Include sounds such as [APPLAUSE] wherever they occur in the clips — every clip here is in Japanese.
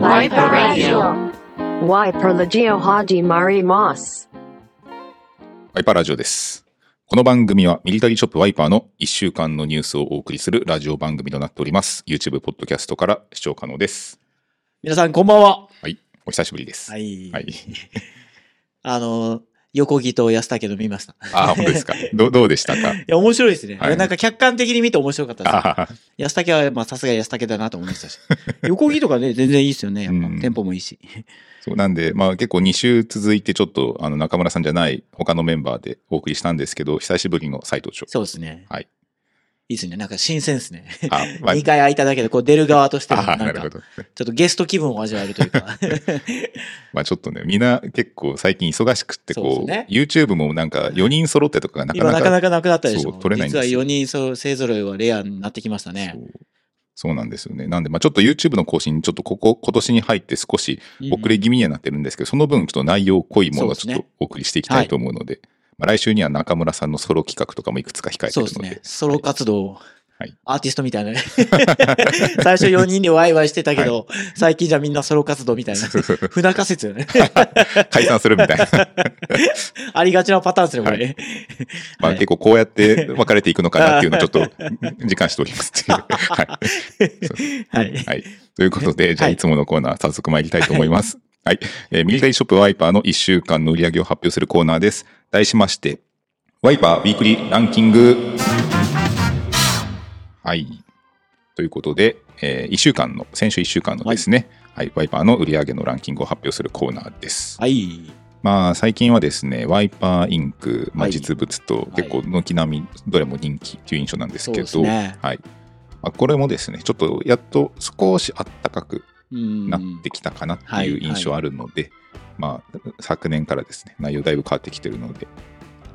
Wiper Radio. Wiper Legio Haji Mari Moss. ワイパーラジオです。この番組はミリタリーショップワイパーの1週間のニュースをお送りするラジオ番組となっております。YouTube、ポッドキャストから視聴可能です。皆さんこんばんは。はい。お久しぶりです。。はいい。はい。[LAUGHS] あの、横木と安武の見ました。いあ、本当ですか？どどうでしたか？[LAUGHS] や、面白いですね。はいなんか客観的に見て面白かったです。あ安武は、まあ、さすが安武だなと思いましたし。[LAUGHS] 横木とかね、全然いいですよね。やっぱうん、テンポもいいし。そうなんで、まあ結構2週続いてちょっとあの中村さんじゃない他のメンバーでお送りしたんですけど、久しぶりの斉藤長。そうですね。はい。いいですね。なんか新鮮ですね。あ、まあ [LAUGHS] 2回空いただけで、こう出る側としても、なあんか、ちょ。っとゲスト気分を味わえるというか。[LAUGHS] まあちょっとね、みんな結構最近忙しくって、こう、そうね YouTube もなんか4人揃ってとかがなか今なかなかなかなくなったでしょ。取れないんですよ実は4人そ勢ぞろいはレアになってきましたねそ。うなんですよね。なんで、まあちょっと YouTube の更新、ちょっとここ、今年に入って少し遅れ気味にはなってるんですけど、その分ちょっと内容濃いものをちょっとお送りしていきたいと思うので、まあ来週には中村さんのソロ企画とかもいくつか控えてるので。そうですね。ソロ活動、はいアーティストみたいなね。[LAUGHS] 最初4人でワイワイしてたけど、最近じゃみんなソロ活動みたいな。不仲説よね。[LAUGHS] 解散するみたいな。[LAUGHS] ありがちなパターンですね、これね。まあ結構こうやって分かれていくのかなっていうのをちょっと時間しておりますっていう。はい。はい。はい。ということで、じゃあはいいつものコーナー早速参りたいと思います。はい。えーミリタリーショップワイパーの1週間の売り上げを発表するコーナーです。題しまして、ワイパーウィークリーランキング。はい。ということで、え1週間の、先週1週間のですね、はい、ワイパーの売り上げのランキングを発表するコーナーです。はい。まあ、最近はですね、ワイパーインク、まあ、はい実物と結構軒並み、どれも人気という印象なんですけど、ですねはい。まあ、これもですね、ちょっとやっと少しあったかくうんなってきたかなってはいいう印象あるので、まあ、昨年からですね、内容だいぶ変わってきてるので、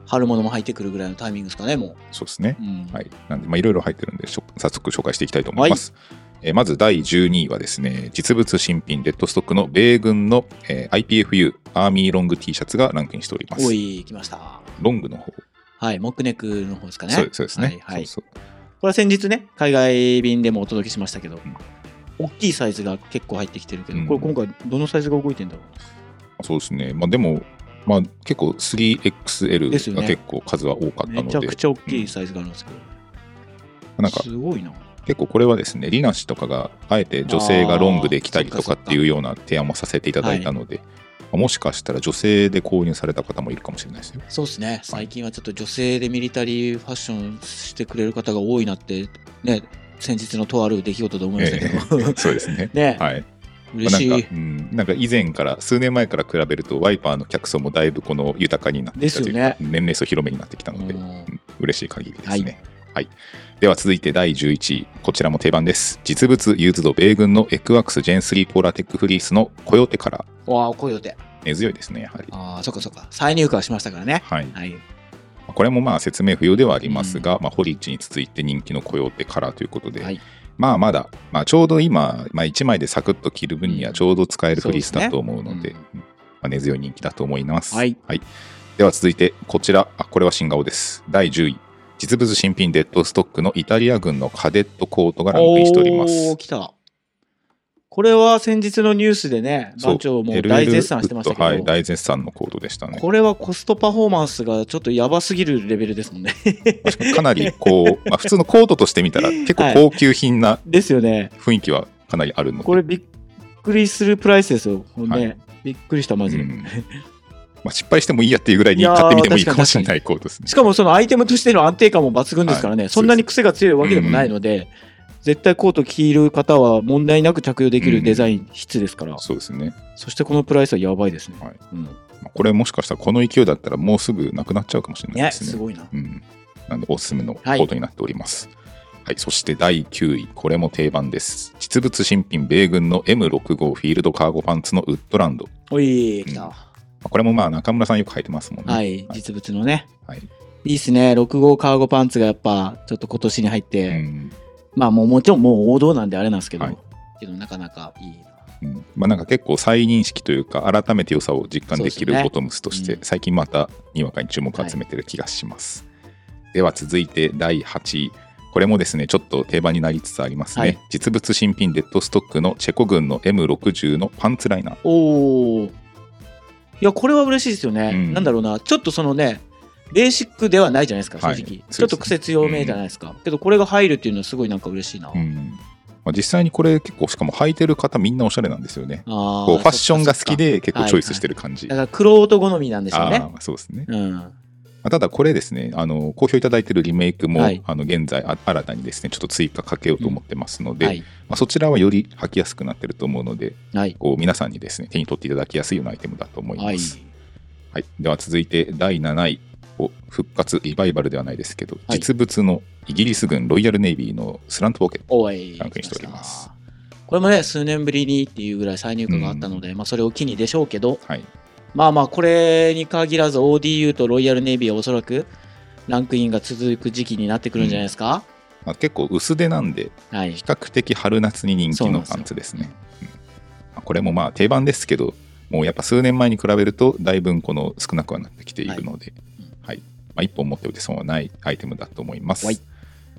春物も入ってくるぐらいのタイミングですかね、もそうですねう。。うんはい。なんで、まあ、いろいろ入ってるんで、早速紹介していきたいと思います。えーまず第12位はですね、実物新品レッドストックの米軍の、えー IPFU アーミーロング T シャツがランクインしておりますお。い、来ました。ロングの方。はい、モックネックの方ですかね。そうそうですね。はい、はい。そうそうこれは先日ね、海外便でもお届けしましたけど、ん大きいサイズが結構入ってきてるけど、うん。これ今回どのサイズが動いてんだろそうですね。まあでも、まあ結構ですよ 3XL がね結構数は多かったうので、めちゃくちゃ大きいサイズがあるんですけど、なんかすごいな。結構これはですね、リナシとかがあえて女性がロングで着たりとかっていうような提案もさせていただいたので、まあもしかしたら女性で購入された方もいるかもしれないですよ。そうですね、最近はちょっと女性でミリタリーファッションしてくれる方が多いなって、ね、先日のとある出来事で思いましたけど、ええ [LAUGHS] そうですね。ね、はい。嬉しいなんか、。うん、なんか以前から、数年前から比べると、ワイパーの客層もだいぶこの豊かになってきたというか、ですよ年齢層広めになってきたので、うんうん嬉しい限りですね。ははい。では続いて第11位。こちらも定番です。実物ユーズド米軍のエクワックスジェン3ポーラーテックフリースのコヨテカラわあ、こういう予定。ー。根強いですね、やはり。ああ、そっかそっか。再入荷はしましたからね。はい。はい。これもまあ説明不要ではありますが、まあ、ホリッチに続いて人気のコヨーテカラーということで、はいまあまだ、まあ、ちょうど今、まあ、1枚でサクッと着る分にはちょうど使えるフリースだと思うので、ねうんまあ、根強い人気だと思います。はいでは続いて、こちら、あこれは新顔です。第10位。実物新品デッドストックのイタリア軍のカデットコートがランクインしておりまおすー、。来た。これは先日のニュースでね、番長も大絶賛してましたけど、はい、大絶賛のコートでしたね。これはコストパフォーマンスがちょっとやばすぎるレベルですもんね。かなりこう、[LAUGHS] まあ、普通のコートとして見たら結構高級品なですよね。雰囲気はかなりあるので、これびっくりするプライスですよ。ねはいびっくりした、マジで。うんまあ、失敗してもいいやっていうぐらいに買ってみてもいいかもしれないコートですね。しかもそのアイテムとしての安定感も抜群ですからね、はいそんなに癖が強いわけでもないので、絶対コート着る方は問題なく着用できるデザイン質ですから、そうですね。そしてこのプライスはやばいですね。はいうん、まあこれもしかしたらこの勢いだったらもうすぐなくなっちゃうかもしれないね、ですね。すごいな。うん。なんでおすすめのコはいートになっております。はい、そして第9位、これも定番です。実物新品米軍の M65 フィールドカーゴパンツのウッドランド。おい、来た。うんまあこれもまあ中村さんよく履いてますもんね。はい、実物のね。はい。いいっすね。6号カーゴパンツがやっぱ、ちょっと今年に入って、うんまあもうもちろんもう王道なんであれなんですけど、はいけどなかなかいいな。うんまあ、なんか結構再認識というか改めて良さを実感できるボトムスとしてうん最近またにわかに注目を集めてる気がします、では続いて第8位これもですね、ちょっと定番になりつつありますね。はい実物新品デッドストックのチェコ軍の M60 のパンツライナー。おお。いや、これは嬉しいですよね。うんなんだろうな、ちょっとそのね、ベーシックではないじゃないですか、正はい直。そうですねちょっと癖強めじゃないですか。けど、これが入るっていうのはすごいなんか嬉しいな。うんまあ、実際にこれ結構、しかも履いてる方みんなおしゃれなんですよね。あこうファッションが好きで結構チョイスしてる感じ。だから、クロート好みなんでしょうね。そうですね。うん。まあただこれですね、あの好評いただいているリメイクも、はいあの現在あ新たにですね、ちょっと追加かけようと思ってますので、はい。まあ、そちらはより履きやすくなってると思うので、はい。こう皆さんにですね、手に取っていただきやすいようなアイテムだと思います。はい。はい、では続いて第7位を復活リバイバルではないですけど、はい。実物のイギリス軍ロイヤルネイビーのスラントポケ。ランクインしております。これもね、数年ぶりにっていうぐらい再入荷があったので、まあ、それを機にでしょうけど、はい。まあまあ、これに限らず ODU とロイヤルネイビーはおそらくランクインが続く時期になってくるんじゃないですか？まあ、結構薄手なんではい。比。較的春夏に人気のパンツですね。うん。まあこれもまあ定番ですけどもうやっぱ数年前に比べるとだいぶこの少なくはなってきているので、はいまあ、1本持っておいて損はないアイテムだと思います、はい。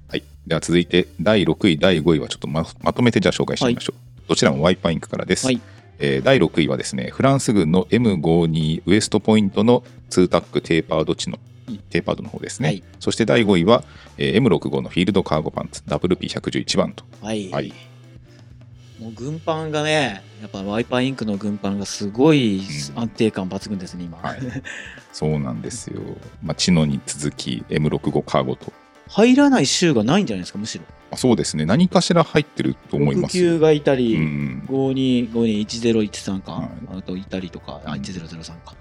はい、では続いて第6位第5位はちょっとままとめてじゃあ紹介してみましょう、どちらもワイパーインクからです、はい。えー第6位はですねフランス軍の M52 ウエストポイントの2タックテーパード値のうんテーパードの方ですね、はい。そして第5位は、えー M65 のフィールドカーゴパンツ WP111 番と。はい。はい軍パンがね、やっぱワイパーインクの軍パンがすごいうん安定感抜群ですね、今。はい、そうなんですよ。まあ、チノに続き M65 カーゴと。入らない州がないんじゃないですか、むしろ。あそうですね。何かしら入ってると思います。69がいたうり、ん、52521013か、はいあといたりとか、あうん1003か。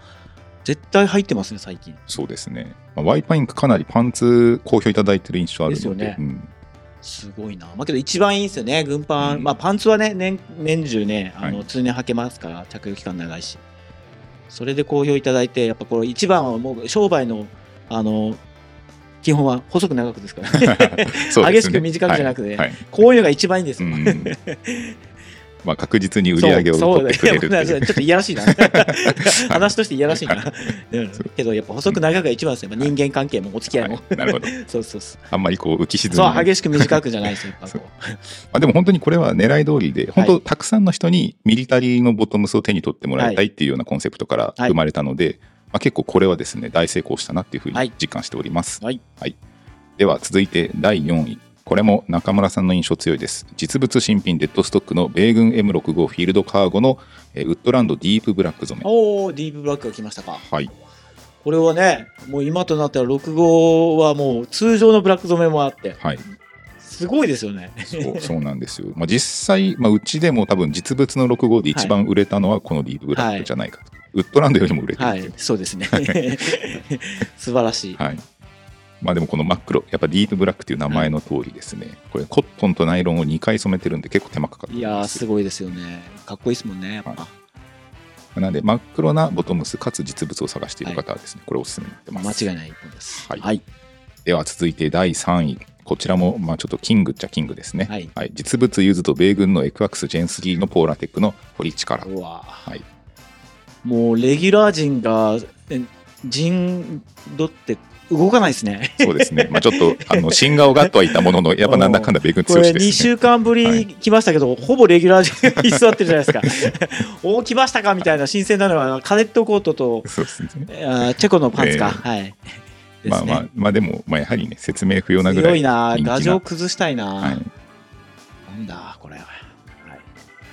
絶対入ってますね、最近。そうですね。まあ、ワイパーインクかなりパンツ好評いただいてる印象あるので。ですよねうんすごいな。まあけど一番いいんですよね、軍パン。うんまあパンツはね、年年中ね、あの、はい通年履けますから、着用期間長いし。それで好評いただいて、やっぱこれ一番はもう商売の、あの、基本は細く長くですから、[LAUGHS] そうですね激しく短くじゃなくてはいはいこういうのが一番いいんですうよ。ん [LAUGHS] まあ、確実に売り上げを取ってくれるっていう。ちょっといやらしいな。[LAUGHS] 話としていやらしいな。うんけどやっぱ細く長くが一番ですよ。人間関係もお付き合いも。はいなるほど。そうそうそう。あんまりこう浮き沈みそう、ない激しく短くじゃないですよ。やっぱこうまあ、でも本当にこれは狙い通りで、本当たくさんの人にミリタリーのボトムスを手に取ってもらいたいっていうようなコンセプトからはい生まれたので、まあ、結構これはですね、大成功したなっていうふうはいに実感しております。はい。では続いて第4位。これも中村さんの印象強いです。実物新品デッドストックの米軍 M65 フィールドカーゴのえーウッドランドディープブラック染め。おー、ディープブラックが来ましたか。はい。これはね、もう今となったら6号はもう通常のブラック染めもあって、はい。すごいですよね。そうそうなんですよ。まあ、実際、まあ、うちでも多分実物の65で一番売れたのはこのディープブラックじゃないかと。ウッドランドよりも売れてるはい、そうですね。[LAUGHS] 素晴らしい。はい。まあでもこの真っ黒、やっぱディープブラックっていう名前の通りですね、これコットンとナイロンを2回染めてるんで結構手間かかってるんいやすごいですよね。かっこいいですもんね、やっぱ。はなので真っ黒なボトムスかつ実物を探している方はですね、これおすすめになってます。間違いないです。はいはい。では続いて第3位。こちらもまあちょっとキングっちゃキングですね。はい実物ユーズと米軍のエクアクスジェン3のポーラテックのポリチカラー。うわーはい。もうレギュラー陣が、え陣取って動かないですね。そうですね。まあちょっとあの新顔がとはいたものの、[LAUGHS] やっぱなんだかんだ米軍これ2強しですね。週間ぶはりい来ましたけど、ほぼレギュラー陣が居座ってるじゃないですか。[LAUGHS] おお、来ましたかみたいな新鮮なのは、カネットコートと、そうですね。あーチェコのパンツか。えはい。まあまあ、まあでも、まあやはりね、説明不要なぐらい。強いな人気な牙城崩したいな、はい。なんだこれは、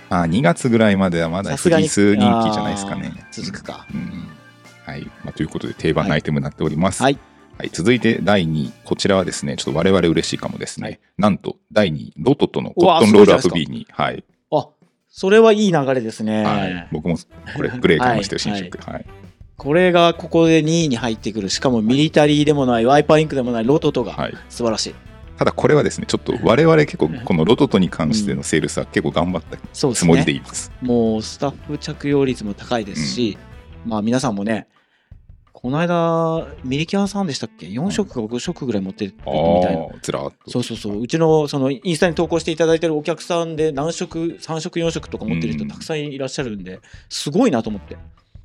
まあ2月ぐらいまではまだフリース人気じゃないですかね続くか、うんはい、まあ。ということで定番のアイテムになっております。はいはい続いて第2位。こちらはですね、ちょっと我々嬉しいかもですね。はい。なんと第2位、ロトとのコットンロールアップ B に、はい。あそれはいい流れですね、はい、僕もこれプレイ買いましたよ、新色。はい。これがここで2位に入ってくる。しかもミリタリーでもないワイパーインクでもないロトトが。はい。素晴らしい、ただこれはですね、ちょっと我々結構このロトとに関してのセールスは結構頑張ったつもりでねいます。もうスタッフ着用率も高いですし、まあ皆さんもねこの間ミリキャンさんでしたっけ？4色か5色ぐらい持ってるあみたいな。あ、ずらーっと。そうそうそう。うちのそのインスタに投稿していただいてるお客さんで何色3色4色とか持ってる人うん。たくさんいらっしゃるんですごいなと思って。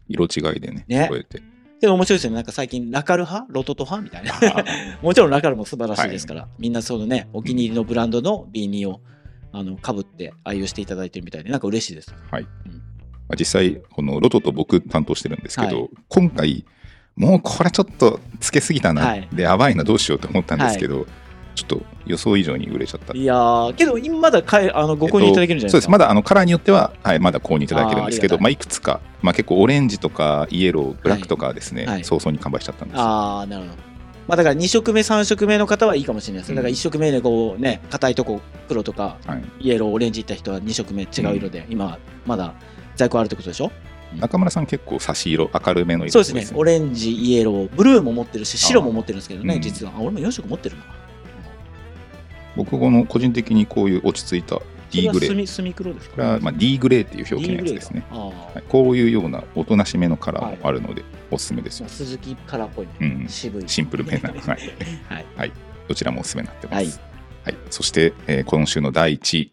色違いでね、ね。こうやって。けど面白いですよね。なんか最近、ラカル派？ロトト派みたいな。あ [LAUGHS] もちろんラカルも素晴らしいですから、みんなそのね、お気に入りのブランドのビーニーを、あの、被って愛用していただいてるみたいで、なんか嬉しいです。はい。うん。まあ実際、このロトと僕担当してるんですけど、はい。今回、もうこれちょっとつけすぎたな、はいで、やばいな、どうしようと思ったんですけど、ちょっと予想以上に売れちゃった。いやー、けど今まだ買えあのご購入いただけるんじゃないですか？えっとそうです。まだあのカラーによっては、はい、まだ購入いただけるんですけど、まあ、いくつか、まあ、結構オレンジとかイエロー、ブラックとかはですね、はい早々に完売しちゃったんですよ。ああ、なるほど。まあだから2色目、3色目の方はいいかもしれないです。うんだから1色目でこうね、硬いとこ黒とかはい、イエロー、オレンジいった人は2色目違う色で、今まだ在庫あるってことでしょ？中村さん結構差し色、明るめの色そうですね。オレンジ、イエロー、ブルーも持ってるし、白も持ってるんですけどね、うん実は。あ、俺も4色持ってるな。僕この個人的にこういう落ち着いた D グレー。それは墨墨黒ですか？これはまあ D グレーっていう表記のやつですね。はい、こういうようなおとなしめのカラーもあるので、おすすめですよ。鈴木カラーっぽいね。うん渋い。シンプルめな、[LAUGHS] はい、はい。どちらもおすすめになってます。はいそして、えー今週の第1位。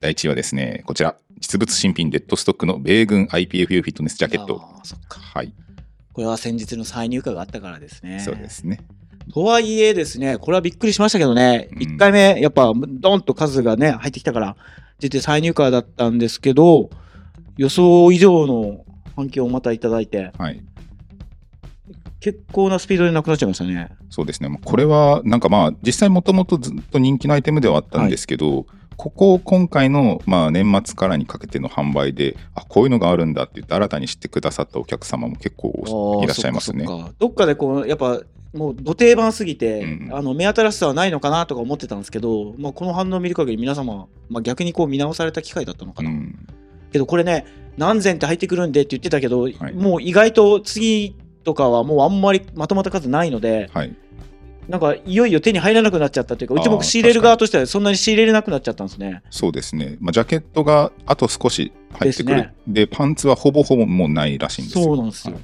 第1位はですね、こちら、実物新品デッドストックの米軍 IPFU フィットネスジャケット。はい、これは先日の再入荷があったからですね。そうですね。とはいえですね、これはびっくりしましたけどね、うん1回目、やっぱドンと数がね、入ってきたから、出て再入荷だったんですけど、予想以上の反響をまたいただいて、はい。結構なスピードでなくなっちゃいましたね。そうですね。まあこれは、なんかまあ、実際もともとずっと人気のアイテムではあったんですけど、ここ、今回の、まあ、年末からにかけての販売で、あ、こういうのがあるんだって言って、新たに知ってくださったお客様も結構いらっしゃいますねどっかでこう、やっぱ、もう土定番すぎて、うんあの目新しさはないのかなとか思ってたんですけど、まあ、この反応を見る限り皆様、まあ、逆にこう見直された機会だったのかな。うん。けどこれね何千って入ってくるんでって言ってたけど、いもう意外と次とかはもうあんまりまとまった数ないのではい。なんかいよいよ手に入らなくなっちゃったというかうちあーも仕入れる側としてはそんなに仕入れれなくなっちゃったんですね。そうですね。まあ、ジャケットがあと少し入ってくる。ででパンツはほぼほぼもうないらしいんですよ。そうなんですよ。はい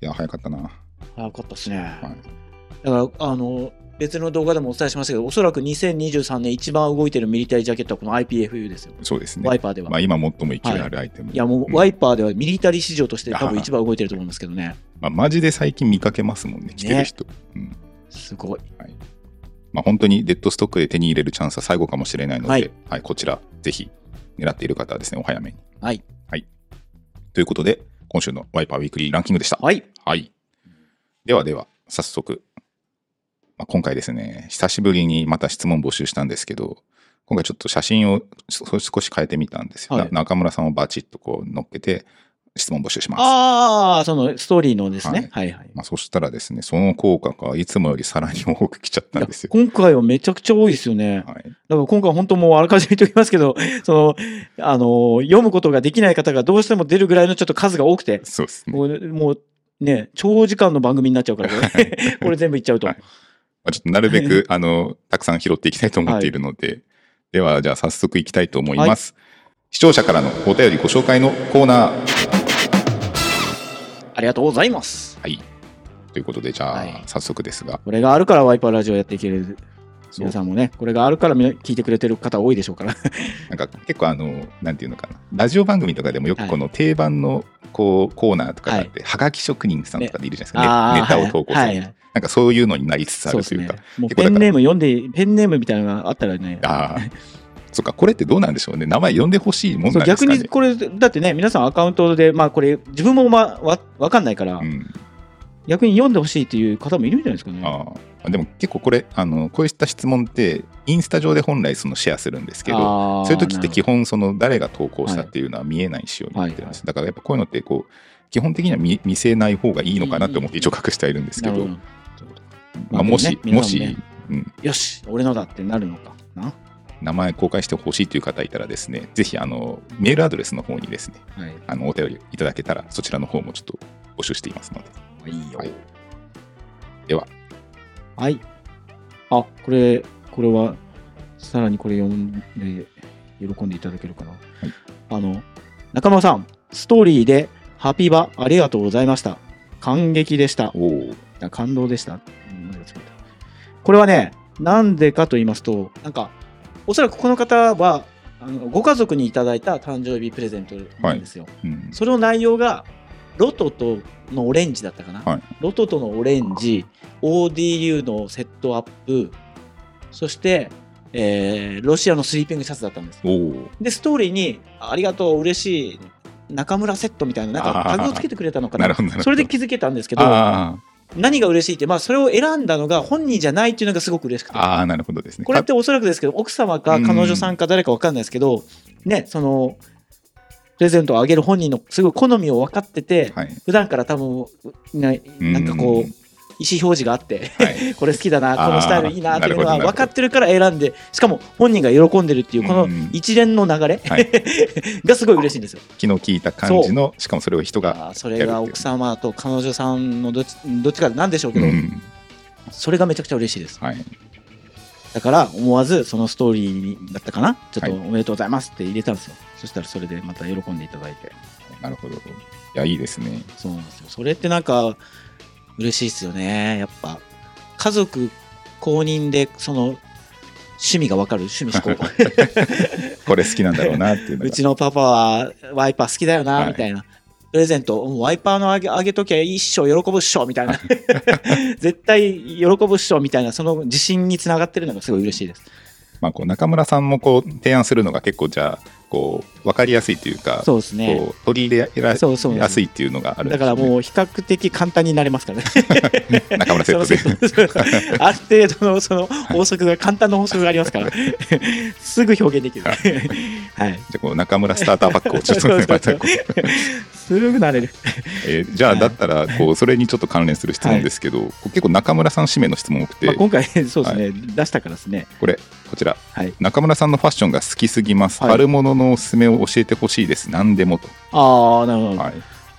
いや、早かったな。は早かったですね。い。だからあの別の動画でもお伝えしましたけどおそらく2023年一番動いてるミリタリージャケットはこの IPFU ですよ。そうですねワイ。パーでは。まあ、今最も勢いあるアイテム。いやもうワイパーではミリタリー市場として多分一番動いてると思いますけどね。まあ、マジで最近見かけますもんね、着てる人。うんすごい。まあ、本当にデッドストックで手に入れるチャンスは最後かもしれないので、ははいいこちら、ぜひ狙っている方はですね、お早めに。はい。ということで、今週のワイパーウィークリーランキングでした。はい。はい。ではでは、早速、まあ、今回ですね、久しぶりにまた質問募集したんですけど、今回ちょっと写真を少し変えてみたんですよ。はいな中村さんをバチッとこう乗っけて質問募集します。ああ、そのストーリーのですね。はいはい。まあ、そしたらですね、その効果がいつもよりさらに多く来ちゃったんですよ。今回はめちゃくちゃ多いですよね。はい、だから今回本当もうあらかじめ言っておきますけど、[LAUGHS] その、あの、読むことができない方がどうしても出るぐらいのちょっと数が多くて、そうですね。もう、もうね、長時間の番組になっちゃうから、こ [LAUGHS] れ [LAUGHS] これ全部いっちゃうと。はいまあ、ちょっとなるべく、あの、たくさん拾っていきたいと思っているので、では、じゃあ早速いきたいと思います。視聴者からのお便りご紹介のコーナー。ありがとうございます。はい。ということで、じゃあ、はい。早速ですが、これがあるからワイパーラジオやっていける。皆さんもね、これがあるからみんな聞いてくれてる方多いでしょうから。なんか結構あの、なんていうのかな、ラジオ番組とかでもよくこの定番のこうコーナーとかがあって、はがき職人さんとかでいるじゃないですか、ね。ネタを投稿する、はい。はいなんかそういうのになりつつあるというか、。もう結構だから。ペンネーム読んで、ペンネームみたいなのがあったらね。ああ、そっか、これってどうなんでしょうね、名前呼んでほしいもんなんですかね。逆にこれ、だってね、皆さんアカウントで、まあこれ、自分も、まあ、わわかんないから、うん、逆に読んでほしいっていう方もいるんじゃないですかね。ああでも結構これあの、こういった質問って、インスタ上で本来そのシェアするんですけど、そういう時って基本その誰が投稿したっていうのは見えない仕様になってるんです。だからやっぱこういうのってこう基本的には見見せない方がいいのかなって思って一応隠してはいるんですけど、まあ、もし、もし、ねうん、よし、俺のだってなるのかな。名前公開してほしいという方いたらですね、ぜひあのメールアドレスの方にですね、はい。あのお便りいただけたらそちらの方もちょっと募集していますので。いいよはいでは、はい。あ、これ、これは、さらにこれ読んで、喜んでいただけるかな。あの、中村さん、ストーリーで、ハピバ、ありがとうございました。感激でした。お感動でした。うんこれはね、なんでかと言いますと、なんか、おそらくこの方は、あのご家族にいただいた誕生日プレゼントなんですよ。うん、それの内容が、ロトとのオレンジだったかな、はい。ロトとのオレンジ ODU のセットアップそして、えーロシアのスリーピングシャツだったんです。でストーリーに「ありがとう嬉しい中村セット」みたいななんかタグをつけてくれたのかな？それで気づけたんですけどあ何が嬉しいって、まあ、それを選んだのが本人じゃないっていうのがすごく嬉しくてあ、ああ、なるほどですね。これっておそらくですけど奥様か彼女さんか誰か分かんないですけど、ねそのプレゼントをあげる本人のすごい好みを分かってて、はい。普段から多分ななんかこううん意思表示があってはい。[LAUGHS] これ好きだなこのスタイルいいなっていうのがなるほどなるほど分かってるから選んでしかも本人が喜んでるっていうこのうん一連の流れはい [LAUGHS] がすごい嬉しいんですよ。気の利いた感じの、しかもそれを人がそれが奥様と彼女さんのどっちどっちかなんでしょうけど、うんそれがめちゃくちゃ嬉しいです。はい。だから思わずそのストーリーだったかな？ちょっとはいおめでとうございますって入れたんですよ。そしたらそれでまた喜んでいただいて。なるほど。いや、いいですね。そうなんですよ。それってなんか嬉しいですよね。やっぱ家族公認でその趣味がわかる？趣味思考。[LAUGHS] これ好きなんだろうなっていう。うちのパパはワイパー好きだよなはいみたいな。プレゼント、ワイパーのあげあげときゃ一生喜ぶっしょみたいな。[LAUGHS] 絶対喜ぶっしょみたいな、その自信につながってるのがすごい嬉しいです。まあ、こう中村さんもこう提案するのが結構じゃあこう分かりやすいというかそうですね。取り入れやすいっていうのがあるねだからもう比較的簡単になれますからね。[LAUGHS] 中村セットで [LAUGHS] ある程度のその法則が簡単な法則がありますから、[LAUGHS] すぐ表現できる。はい。じゃあこう中村スターターパックをちょっとねすぐなれる。えーじゃあだったらこうそれにちょっと関連する質問ですけど、こう結構中村さん指名の質問多くて、まあ、今回、そうですね、出したからですね。これこちら。はい。中村さんのファッションが好きすぎます、はい。のおすすめを教えてほしいです。何でもと、ああ、なるほど。はい、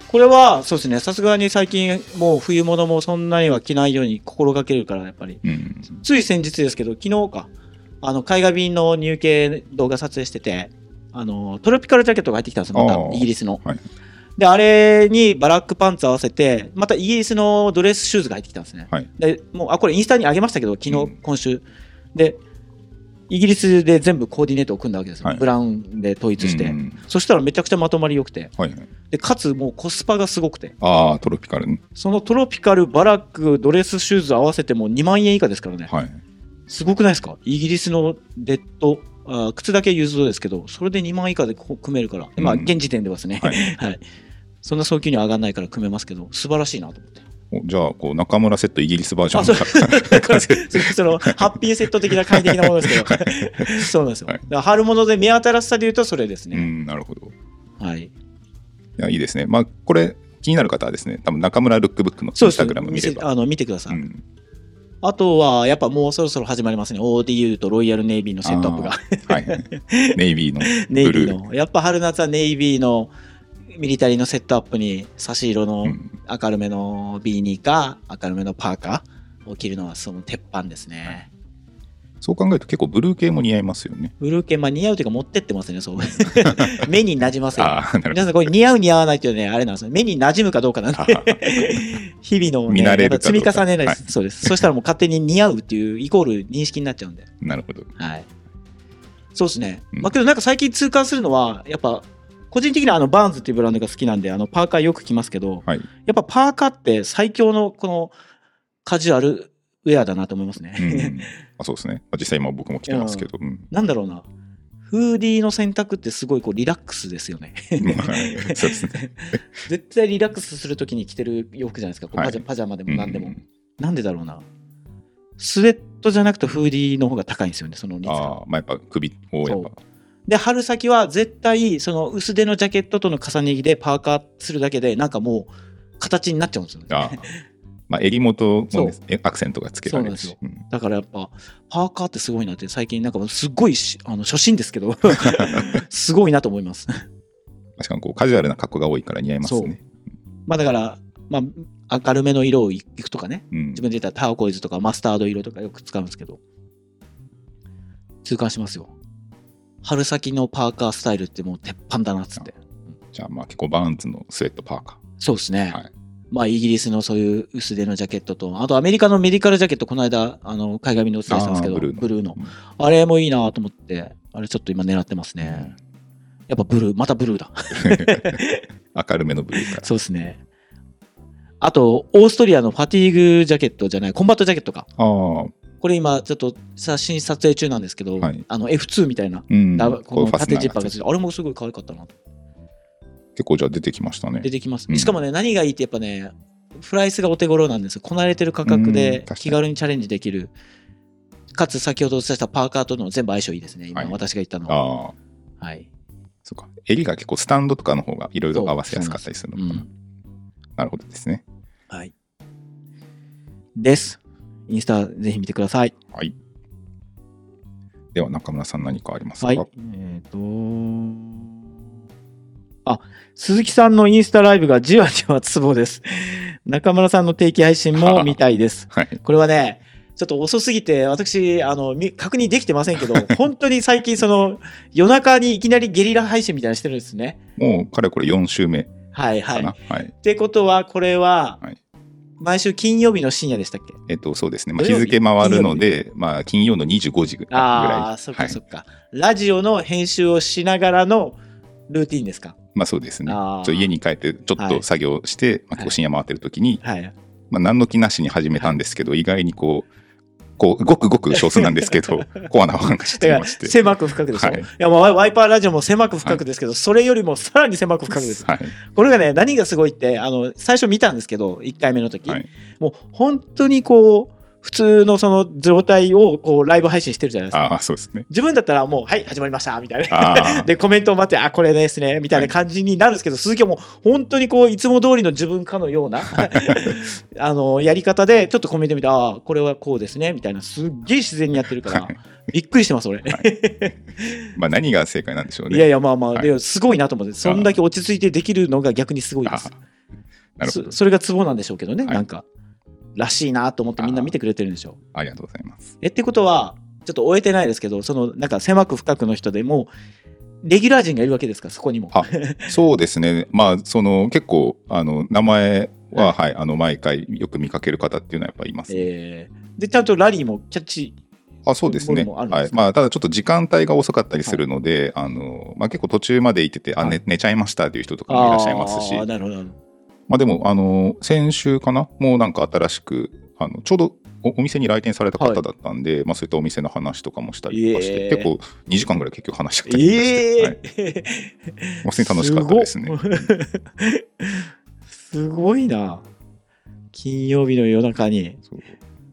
これは、そうですね、さすがに最近、もう冬物もそんなには着ないように心がけるから、やっぱり。うん。つい先日ですけど、昨日か、あの、海外便の入系動画撮影してて、あの、トロピカルジャケットが入ってきたんですよ、また、イギリスの。はい。で、あれにバラックパンツ合わせて、またイギリスのドレスシューズが入ってきたんですね。はい。で、もう、あ、これインスタに上げましたけど、昨日、うん。今週。で、イギリスで全部コーディネートを組んだわけですよ。はいブラウンで統一して。うんそしたらめちゃくちゃまとまり良くて。はいはい、で、かつもうコスパがすごくて。ああトロピカルねそのトロピカル、バラック、ドレスシューズ合わせても2万円以下ですからね。はいすごくないですか？イギリスのデッド、あ靴だけユーズドですけど、それで2万円以下でこう組めるから。まあ、うん現時点ではですね。はい [LAUGHS] はい。そんな早急には上がんないから組めますけど、素晴らしいなと思って。おじゃあこう中村セットイギリスバージョンあ、そう [LAUGHS] のハッピーセット的な快適なものですけど、そうなんですよ。はいだから春物で目新しさで言うとそれですうね。んなるほどいはい。やいいですねまあこれ気になる方はですね多分中村ルックブックのインスタグラム見ればあの見てください。うんあとは、やっぱもうそろそろ始まりますね。ODU とロイヤルネイビーのセットアップが。はいはいネイビーのネイブルー [LAUGHS] ビーの。やっぱ春夏はネイビーのミリタリーのセットアップに差し色のうん明るめのビーニーか明るめのパーカーを着るのはその鉄板ですね。そう考えると結構ブルー系も似合いますよねブルー系、まあ似合うというか持ってってますね、そう。[LAUGHS] 目に馴染ませる。皆さんこれ似合う似合わないっていうね、あれなんですよ。目に馴染むかどうかなんで。[LAUGHS] 日々の、ね、見慣れるやっぱ積み重ねないです。はいそうです。そしたらもう勝手に似合うっていうイコール認識になっちゃうんで。どなるほどはい。そうですね。うんまあけどなんか最近痛感するのは、やっぱ、個人的にはあのバーンズっていうブランドが好きなんで、あのパーカーよく着ますけど、はいやっぱパーカーって最強のこのカジュアルウェアだなと思いますね。うんあそうですねまあ実際今僕も着てますけど、うんなんだろうな。フーディーの選択ってすごいこうリラックスですよね。はいそうですね [LAUGHS] 絶対リラックスするときに着てる洋服じゃないですか。こうパジャはいパジャマでも何でも。うんなんでだろうな。スウェットじゃなくてフーディーの方が高いんですよね、その率が。ああまあやっぱ首をやっぱで、春先は絶対、その薄手のジャケットとの重ね着でパーカーするだけで、なんかもう形になっちゃうんですよね。まあ襟元も、アクセントがつけられるし。そううん。だからやっぱ、パーカーってすごいなって、最近なんかすっごいし、あの、初心ですけど、[LAUGHS] すごいなと思います。しかもこうカジュアルな格好が多いから似合いますね。まあだから、まあ、明るめの色をいくとかね、うん。自分で言ったらターコイズとかマスタード色とかよく使うんですけど、痛感しますよ。春先のパーカースタイルってもう鉄板だなっつって。じゃあまあ結構バーンズのスウェットパーカそうですね。はいまあ、イギリスのそういう薄手のジャケットと、あとアメリカのメディカルジャケット、この間、あの、海外便でお伝えしたんですけど、ブルーのブルーのうん。あれもいいなと思って、あれちょっと今狙ってますね。やっぱブルー、またブルーだ。ー。[LAUGHS] 明るめのブルーから。そうですね。あと、オーストリアのファティーグジャケットじゃない、コンバットジャケットか。ああ、これ今、ちょっと写真撮影中なんですけど、はいあの F2 みたいな、うん。ダここの縦ジッパーがついて、あれもすごい可愛かったな。結構じゃあ出てきましたね出。てきます。うんしかもね、何がいいってやっぱね、プライスがお手頃なんですよ。こなれてる価格うんで気軽にチャレンジできる。かつ先ほどお伝えしたパーカーとの全部相性いいですね。今はい私が言ったのは。ああ、はい。そうか。襟が結構スタンドとかの方がいろいろ合わせやすかったりするのかな。うん。なるほどですね。はい。です。インスタぜひ見てください。はい。では中村さん何かありますか、はい。えっ、とあ、鈴木さんのインスタライブがじわじわツボです。[LAUGHS] 中村さんの定期配信も見たいです。はい。これはね、ちょっと遅すぎて、私、あの、み確認できてませんけど、[LAUGHS] 本当に最近、その、夜中にいきなりゲリラ配信みたいなのしてるんですね。もうかれこれ4週目はいはい。かな？っはい。てことは、これははい、毎週金曜日の深夜でしたっけ？えっと、そうですね。まあ、日日付回るので、まあ、金曜の25時ぐらい。ああ、そっはいかそっか、ラジオの編集をしながらのルーティンですか？まあ、そうですね。ちょ家に帰って、ちょっはいと作業して、まあ、結構深夜回ってる時に、はい。まあ、何の気なしに始めたんですけど、意外にこう、こう、ごくごく少数なんですけど、[LAUGHS] コアなファンが知ってまして。狭く深くですよ。はいい、や、ワイパーラジオも狭く深くですけど、それよりもさらに狭く深くです。はい。これがね、何がすごいって、あの、最初見たんですけど、1回目の時、はい。もう本当にこう、普通のその状態をこうライブ配信してるじゃないですか。ああ、そうですね。自分だったらもう、はい、始まりました、みたいな。[LAUGHS] で、コメントを待って、あ、これですね、みたいな感じになるんですけど、鈴木はもう本当にこう、いつも通りの自分かのような、[LAUGHS] あの、やり方で、ちょっとコメント見て、ああ、これはこうですね、みたいな、すっげえ自然にやってるからはい、びっくりしてます、俺。まあ、何が正解なんでしょうね。いやいや、まあまあ、はいですごいなと思って、そんだけ落ち着いてできるのが逆にすごいですあ。なるほどそ。それがツボなんでしょうけどね、はいなんか、らしいなと思ってみんな見てくれてるんでしょう。ありがとうございます。えってことは、ちょっと終えてないですけど、そのなんか狭く深くの人でも、レギュラー陣がいるわけですか、そこにも。あそうですね。[LAUGHS] まあ、その、結構、あの、名前は、はい、あの、毎回よく見かける方っていうのはやっぱりいます。えーで、ちゃんとラリーもキャッチ、あそうですね。はいまあ、ただちょっと時間帯が遅かったりするので、あの、まあ結構途中まで行ってて、あ、はい寝寝ちゃいましたっていう人とかもいらっしゃいますし、なるほど。まあでも、あの、先週かな？もうなんか新しく、あの、ちょうどおお店に来店された方だったんで、まあそういったお店の話とかもしたりとかして、ええ結構2時間ぐらい結局話しちゃったりして、えはい、え普通に楽しかったですね。すごいな。金曜日の夜中に。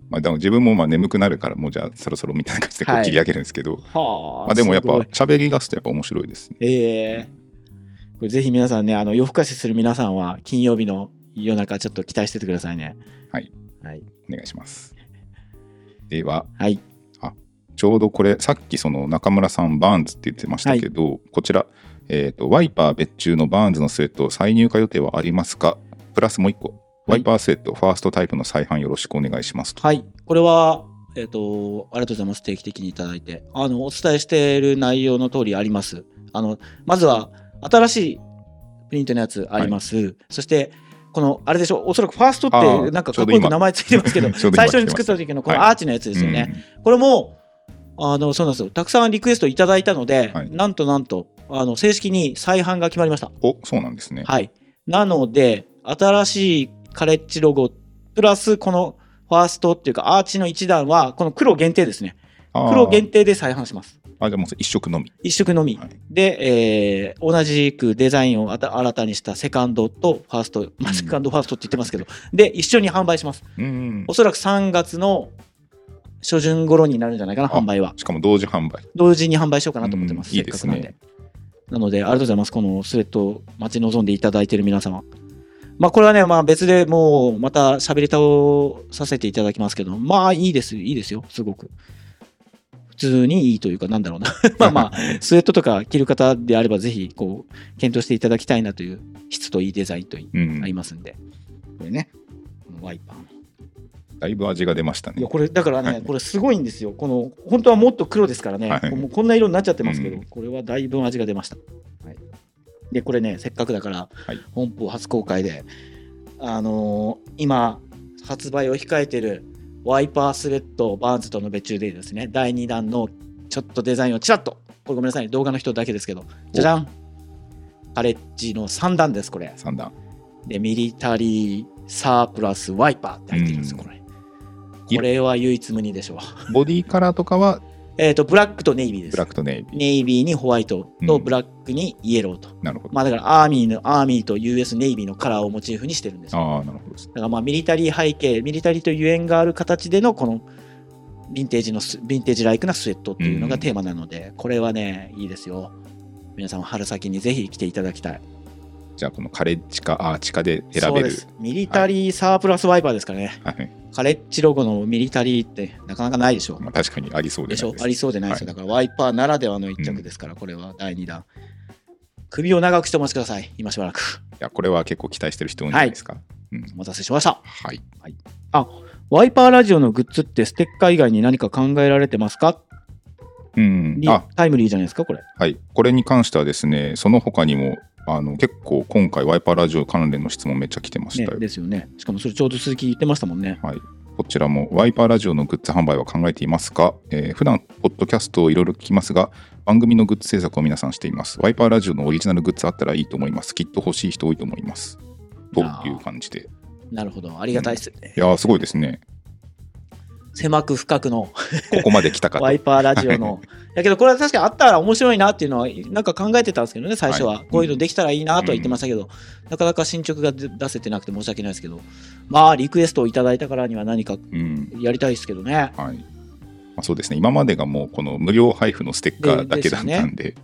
まあでも自分もまあ眠くなるから、もうじゃあそろそろみたいな感じでこはい。う切り上げるんですけど、はあ。まあでもやっぱ喋り出すとやっぱ面白いですね。ええこれぜひ皆さんね、あの夜更かしする皆さんは、金曜日の夜中、ちょっと期待しててくださいね。はい。はい。お願いします。では、はい。ちょうどこれ、さっきその中村さん、バーンズって言ってましたけど、こちら、えーと、ワイパー別注のバーンズのスウェット、再入荷予定はありますか？プラスもう一個、ワイパースウェット、ファーストタイプの再販よろしくお願いしますと。はい。これは、えっ、と、ありがとうございます。定期的にいただいて。あの、お伝えしている内容の通りあります。あの、まずは、新しいプリントのやつあります。そして、この、あれでしょ、おそらくファーストっあて、ーなんかかっこよく名前ついてますけど、[LAUGHS] 最初に作った時のこのはいアーチのやつですよね。これも、あの、そうなんですよ。たくさんリクエストいただいたので、はいなんとなんと、あの、正式に再販が決まりました。お、そうなんですね。はい。なので、新しいカレッジロゴ、プラスこのファーストっていうかアーチの一段は、この黒限定ですね。黒限定で再販します。あ、じゃあもう一色のみ。一色のみ。はいで、えー同じくデザインをあた新たにしたセカンドとファースト、まあ、うんセカンドファーストって言ってますけど、で、一緒に販売します。うんお。そらく3月の初旬頃になるんじゃないかな、あ販売は。しかも同時販売。同時に販売しようかなと思ってます。うんいいですねなので、ありがとうございます。このスウェットを待ち望んでいただいている皆様。まあ、これはね、まあ別でもう、また喋り倒させていただきますけど、まあいいです、いいですよ、すごく。普通にいいというか、なんだろうな。[LAUGHS] まあまあ、スウェットとか着る方であれば、ぜひ、こう、検討していただきたいなという、質といいデザインといありますんで。これね、このワイパーの。だいぶ味が出ましたねいや。これだからね、はいこれすごいんですよ。この本当はもっと黒ですからね、はいもうこんな色になっちゃってますけど、うんこれはだいぶ味が出ました。はい、で、これね、せっかくだから、はい本邦初公開で、あのー今、発売を控えてるワイパースウェットバーンズとの別注でですね、第2弾のちょっとデザインをちらっと、これごめんなさい、動画の人だけですけど、じゃじゃんカレッジの3段です、これ。三段。で、ミリタリーサープラスワイパーって入ってるんですよ、うんこれ。これは唯一無二でしょう。ボディカラーとかはえっと、ブラックとネイビーですブラッ。クとネイビー。ネイビーにホワイトうんとブラックにイエローと。なるほど。まあだからアーミーの、アーミーと US ネイビーのカラーをモチーフにしてるんですよ。ああ、なるほど。だからまあミリタリー背景、ミリタリーとゆえんがある形でのこのヴィンテージのス、ヴィンテージライクなスウェットっていうのがテーマなので、これはね、いいですよ。皆さんも春先にぜひ来ていただきたい。じゃあ、このカレッジかアーチかで選べるそうで。す。ミリタリーサープラスワイパーですからね。はい。カレッジロゴのミリタリーってなかなかないでしょ。まあ、確かにありそうでないですでしょありそうでないですよ。はだからワイパーならではの一着ですから、これは第2弾。首を長くしてお待ちください。今しばらく。いや、これは結構期待してる人多いんじゃないですか。うん。お待たせしました。はい。ワイパーラジオのグッズってステッカー以外に何か考えられてますか？うん。タイムリーじゃないですか、これ。はい。これに関してはですね、その他にも、あの結構今回ワイパーラジオ関連の質問めっちゃ来てましねたよ。ですよね。しかもそれちょうど鈴木言ってましたもんね。はい。こちらもワイパーラジオのグッズ販売は考えていますか、えー普段ポッドキャストをいろいろ聞きますが、番組のグッズ制作を皆さんしています。ワイパーラジオのオリジナルグッズあったらいいと思います。きっと欲しい人多いと思います。という感じで。なるほど。ありがたいですね。いやー、すごいですね。狭く深くのここまで来たかと。ワイパーラジオの。[LAUGHS] だけど、これは確かにあったら面白いなっていうのは、なんか考えてたんですけどね、最初は。はいこういうのできたらいいなとは言ってましたけど、なかなか進捗が出出せてなくて申し訳ないですけど、まあ、リクエストをいただいたからには何かうん。やりたいですけどね。はい。まあ、そうですね。今までがもうこの無料配布のステッカーだけだったんで、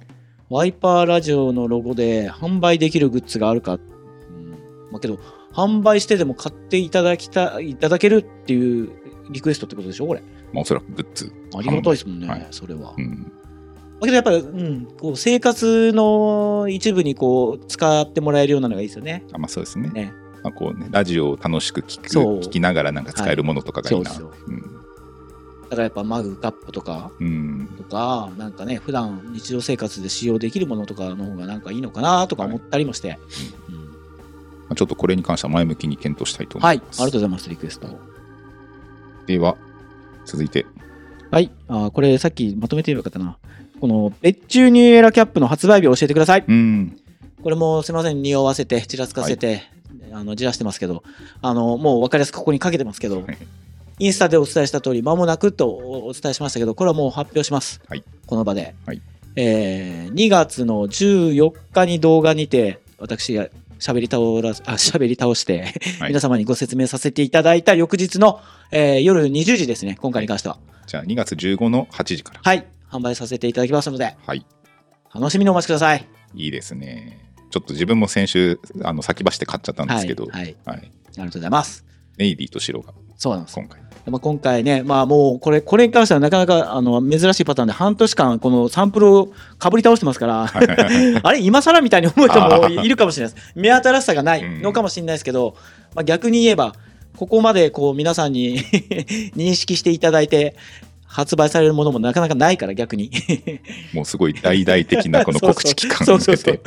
ワイパーラジオのロゴで販売できるグッズがあるか。うんまあ、けど、販売してでも買っていただきたいただけるっていうリクエストってことでしょ、これ。まあ、おそらくグッズ。ありがたいですもんね、はいそれは。うん。だけどやっぱり、うん、こう生活の一部にこう使ってもらえるようなのがいいですよね。あまあ、そうですね。ねまあ、こうね、ラジオを楽しく聞く聞きながらなんか使えるものとかがいいな。はいそううんだからやっぱマグカップとか、うん。とか、なんかね、普段日常生活で使用できるものとかの方がなんかいいのかなとか思ったりもして。うんまあちょっとこれに関しては前向きに検討したいと思はいい、あます。りがとうございます、リクエスト。では、続いて、はい、あーこれさっきまとめて言えばよかったな。この別注ニューエラキャップの発売日を教えてください。うん。これもすみません、匂わせて、ちらつかせて、あのじらしてますけど、あのもう分かりやすくここにかけてますけど、はいインスタでお伝えした通り、間もなくとおお伝えしましたけど、これはもう発表します。はいこの場で。はいえー2月の14日に動画にて、私が喋り倒らあ喋り倒して、はい皆様にご説明させていただいた翌日の、えー夜20時ですね、今回に関しては。じゃあ2月15の8時から。はい、販売させていただきますので、はい。楽しみにお待ちください。いいですね。ちょっと自分も先週、あの先走って買っちゃったんですけど、はい、はい、はいありがとうございます。ネイビーと白がそうなんです。今回。まあ、今回ね、まあもうこれ、これに関してはなかなかあの珍しいパターンで半年間このサンプルをかぶり倒してますから、[LAUGHS] あれ今更みたいに思う人もい。るかもしれないです。目新しさがないのかもしれないですけど、まあ、逆に言えば、ここまでこう皆さんに [LAUGHS] 認識していただいて、発売されるものもなかなかないから逆に。[LAUGHS] もうすごい大々的なこの告知期間をそて。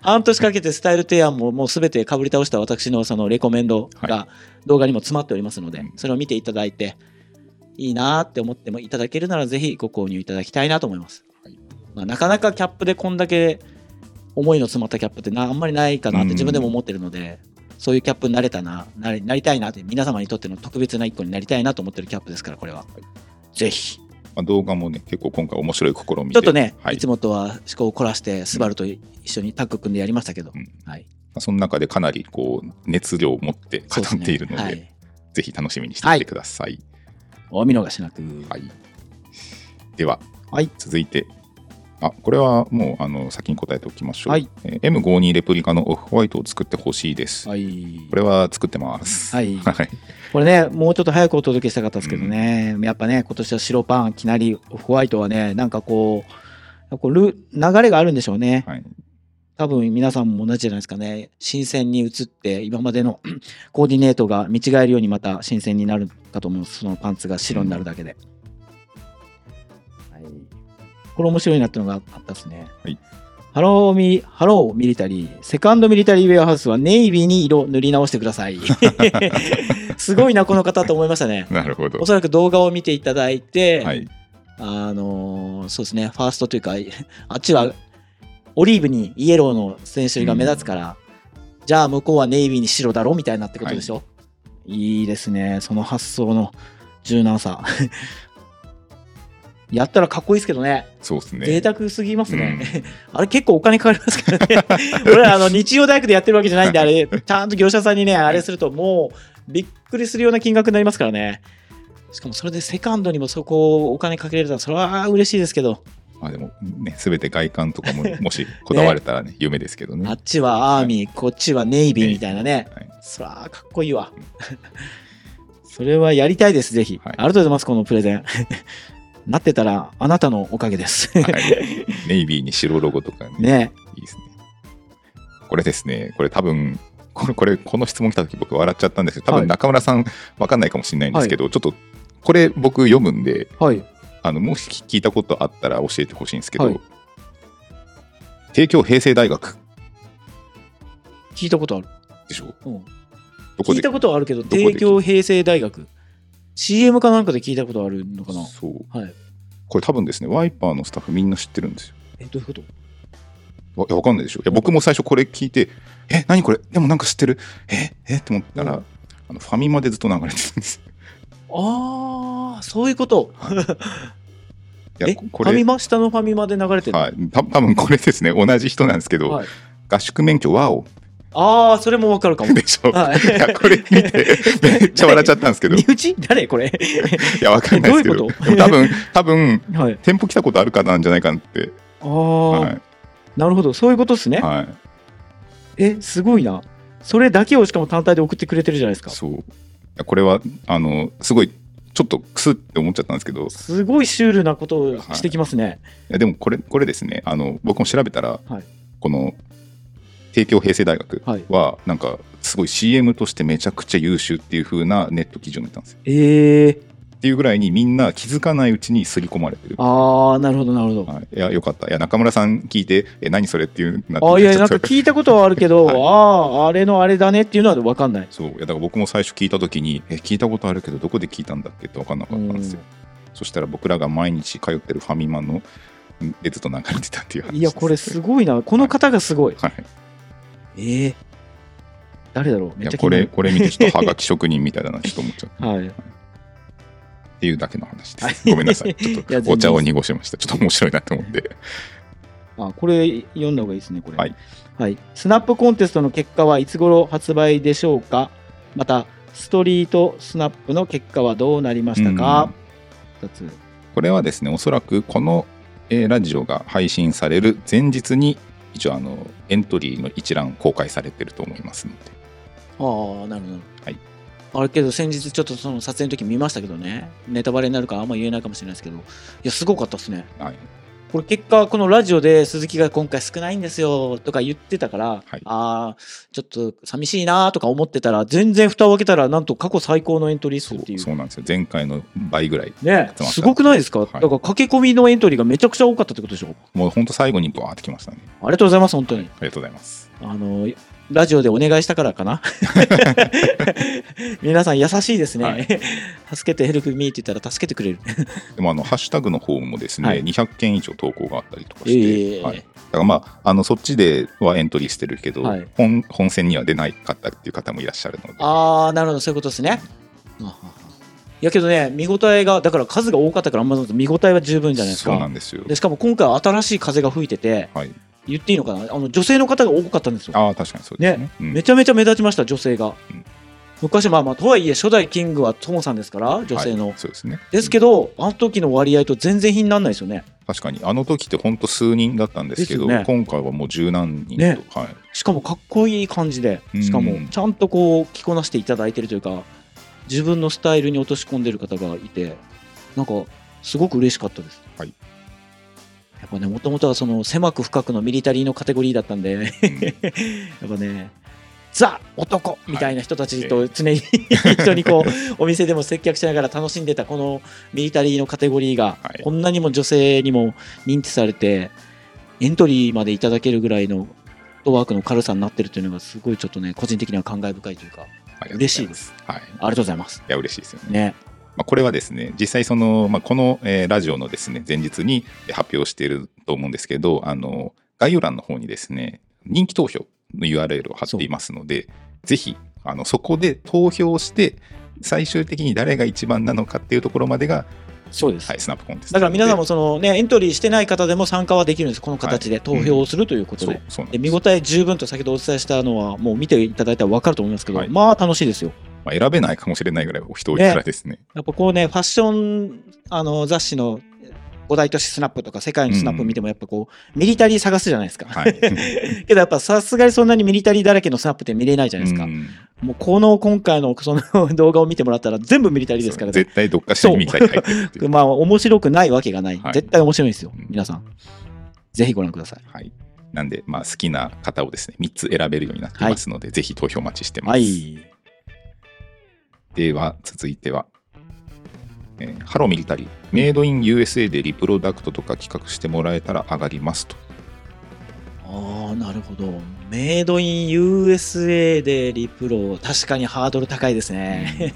半年かけてスタイル提案ももうすべてかぶり倒した私のそのレコメンドが動画にも詰まっておりますので、うんそれを見ていただいて、いいなーって思ってもいただけるならぜひご購入いただきたいなと思います。はいまあ、なかなかキャップでこんだけ思いの詰まったキャップってなあんまりないかなって自分でも思ってるので、そういうキャップになれたな、なりなりたいなって、皆様にとっての特別な一個になりたいなと思ってるキャップですから、これは。ぜひ。まあ、動画もね、結構今回面白い試みで。ちょっとね、、はいいつもとは思考を凝らして、スバルと一緒にタッグ組んでやりましたけど、うんはい。まあその中でかなりこう熱量を持って語っているので、ねはいぜひ楽しみにしていてください。お見逃しなく。はい。では、はい続いて、あこれはもうあの先に答えておきましょう。はいえー M52 レプリカのオフホワイトを作ってほしいです。はい。これは作ってます。はい [LAUGHS] はい。これね、もうちょっと早くお届けしたかったですけどね、やっぱね、今年は白パン、きなり、ホワイトはね、なんかこう、こうル流れがあるんでしょうね。はい。多分皆さんも同じじゃないですかね。新鮮に移って、今までの [CLEARS THROAT] コーディネートが見違えるようにまた新鮮になるかと思います。そのパンツが白になるだけで。はい、これ面白いなってのがあったですね。はいハローミハローミリタリー、セカンドミリタリーウェアハウスはネイビーに色塗り直してください。[LAUGHS] すごいな、この方と思いましたね。なるほどお。そらく動画を見ていただいて、はい。あのーそうですね、ファーストというか、あっちはオリーブにイエローの選手が目立つから、じゃあ向こうはネイビーに白だろみたいなってことでしょ、いいですね。その発想の柔軟さ。やったらかっこいいですけどね。そうですね。贅沢すぎますね。[LAUGHS] あれ結構お金かかりますからね。[LAUGHS] 俺らあの日曜大工でやってるわけじゃないんで、あれ、[LAUGHS] ちゃんと業者さんにね、あれするともうびっくりするような金額になりますからね。しかもそれでセカンドにもそこをお金かけれたら、それは嬉しいですけど。まあでもね、すべて外観とかも、もしこだわれたらね、夢ですけどね。あっちはアーミー、こっちはネイビーみたいなね。はいそらかっこいいわ。それはやりたいです、ぜひ。はいありがとうございます、このプレゼン。なってたら、あなたのおかげです。はいネイビーに白ロゴとかね。ね。いいですね。これですね、これ多分、これ、これこの質問来た時僕笑っちゃったんですけど、多はい分中村さんわかんないかもしれないんですけど、ちょっと、これ僕読むんで、はい。あの、もし聞いたことあったら教えてほしいんですけど、はい帝京平成大学聞いたことある。でしょ？うん聞いたことはあるけど、帝京平成大学。CM かなんかで聞いたことあるのかな？そう。はい。これ多分ですね、ワイパーのスタッフみんな知ってるんですよ。え、どういうこと？わわかんないでしょ。いや僕も最初これ聞いて、え、何これ？でもなんか知ってる？ええって思ったら、うんあのファミマでずっと流れてるんです。ああ、そういうこと。いやえ、これファミ、マ下のファミマで流れてるの、はい、た多分これですね、同じ人なんですけど、はい合宿免許ワオああ、それもわかるかも。でしょ。はいいや、これ見て、めっちゃ笑っちゃったんですけど、い [LAUGHS] 身内？誰これ？や、わかんないですけど、[LAUGHS] どういうこと？多分、多分、はい。店舗来たことある方なんじゃないかなって。ああ、はい。なるほど。そういうことですね。はい。え、すごいな。それだけをしかも単体で送ってくれてるじゃないですか。そう。これは、あの、すごい、ちょっとクスって思っちゃったんですけど、いすごいシュールなことをしてきますね。やでもこれ、これですね、あの、僕も調べたら、はいこの、帝京平成大学はなんか、すごい CM としてめちゃくちゃ優秀っていう風なネット記事を見たんですよ。ええっていうぐらいにみんな気づかないうちに刷り込まれてる。ああ、なるほど、なるほど。はい、いや、よかった。いや、中村さん聞いて、え、何それっていうなってあいや、なんか聞いたことはあるけど、[LAUGHS] はいああ、あれのあれだねっていうのは分かんない。そう。いや、だから僕も最初聞いたときに、え、聞いたことあるけど、どこで聞いたんだっけって分かんなかったんですよ。そしたら僕らが毎日通ってるファミマのんでずっと流れてたっていう話です。いや、これすごいな。この方がすごい。はい。ええ誰だろう？いや、めっちゃこれ、[LAUGHS] これ見てちょっとはがき職人みたいだな、ちょっと思っちゃう。はい。っていうだけの話ではいす。ごめんなさい。[LAUGHS] ちょっとお茶を濁しました。ちょっと面白いなと思って。あ、これ読んだ方がいいですね、これ。はい。はい。スナップコンテストの結果はいつ頃発売でしょうか？また、ストリートスナップの結果はどうなりましたか？二つ。これはですね、おそらくこの、えーラジオが配信される前日に、一応あの、エントリーの一覧公開されてると思いますので。ああ、なるほど。はい。あれけど、先日ちょっとその撮影の時見ましたけどね、ネタバレになるからあんま言えないかもしれないですけど、いや、すごかったですね。はい。これ結果、このラジオで鈴木が今回少ないんですよとか言ってたから、はいああ、ちょっと寂しいなとか思ってたら、全然蓋を開けたら、なんと過去最高のエントリー数っていう。そうなんですよ。前回の倍ぐらい。ねすごくないですか、はいだから駆け込みのエントリーがめちゃくちゃ多かったってことでしょ？もう本当最後にバーってきましたね。ありがとうございます、本当に。ありがとうございます。あの、ラジオでお願いしたからかな？[LAUGHS] 皆さん優しいですね。はい助けてヘルプミーって言ったら助けてくれる。[LAUGHS] でもあの、ハッシュタグの方もですね、はい200件以上投稿があったりとかえして、えはい、だからまあ、あのそっちではエントリーしてるけど、はい本本戦には出ないかったっていう方もいらっしゃるので、ああ、なるほど、そういうことですね。いやけどね、見応えが、だから数が多かったから、あんま見応えは十分じゃないですそうなか。んですよ。でしかも今回は新しい風が吹いてて、はい、言っていいのかな？あの女性の方が多かったんですよ。ああ、確かにそうですね。ねうんめちゃめちゃ目立ちました、女性が。うん昔、まあまあ、とはいえ、初代キングはトモさんですから、女性の。はいそうですね。ですけど、あの時の割合と全然比にならないですよね。確かに、あの時って本当数人だったんですけど、ね今回はもう十何人と、ねはい、しかもかっこいい感じで、しかもうんちゃんとこう着こなしていただいてるというか、自分のスタイルに落とし込んでる方がいて、なんかすごく嬉しかったです。はいやっぱね、もともとはその狭く深くのミリタリーのカテゴリーだったんで、うん [LAUGHS] やっぱね、ザ男みたいな人たちと常に人にこうお店でも接客しながら楽しんでたこのミリタリーのカテゴリーがはいこんなにも女性にも認知されてエントリーまでいただけるぐらいのフットワークの軽さになってるというのがすごいちょっとね個人的には感慨深いというか嬉しいです。はい、いありがとうございます。や、嬉しいですよね。ね。まあ、これはですね、実際その、まあ、この、えーラジオのですね、前日にえー発表していると思うんですけど、あの、概要欄の方にですね、人気投票の URL を貼っていますので、ぜひ、ああのそこで投票して最終的に誰が一番なのかっていうところまでが、そうです。はい、スナップコンテストだから皆さんもそのね、エントリーしてない方でも参加はできるんです。この形で投票をするということで。そうそうなんで見応え十分と先ほどお伝えしたのは、もう見ていただいたら分かると思いますけど、はいまあ楽しいですよ。まあ、選べないかもしれないぐらい人多いからですね。やっぱこうね、ファッションあの雑誌の五大都市スナップとか世界のスナップ見てもやっぱこう、ミリタリー探すじゃないですか。はい。[LAUGHS] けどやっぱさすがにそんなにミリタリーだらけのスナップって見れないじゃないですか。うんもうこの今回のその動画を見てもらったら全部ミリタリーですからね。絶対どっかしらにミリタリー入ってるっていう。まあ面白くないわけがない。はい絶対面白いんですようん。皆さん。ぜひご覧ください。はい。なんで、まあ、好きな方をですね、3つ選べるようになっていますので、ぜひ投票お待ちしてます。はい。では、続いては、えーハローミリタリー、メイドイン USA でリプロダクトとか企画してもらえたら上がりますと。ああ、なるほど。メイドイン USA でリプロ、確かにハードル高いですね。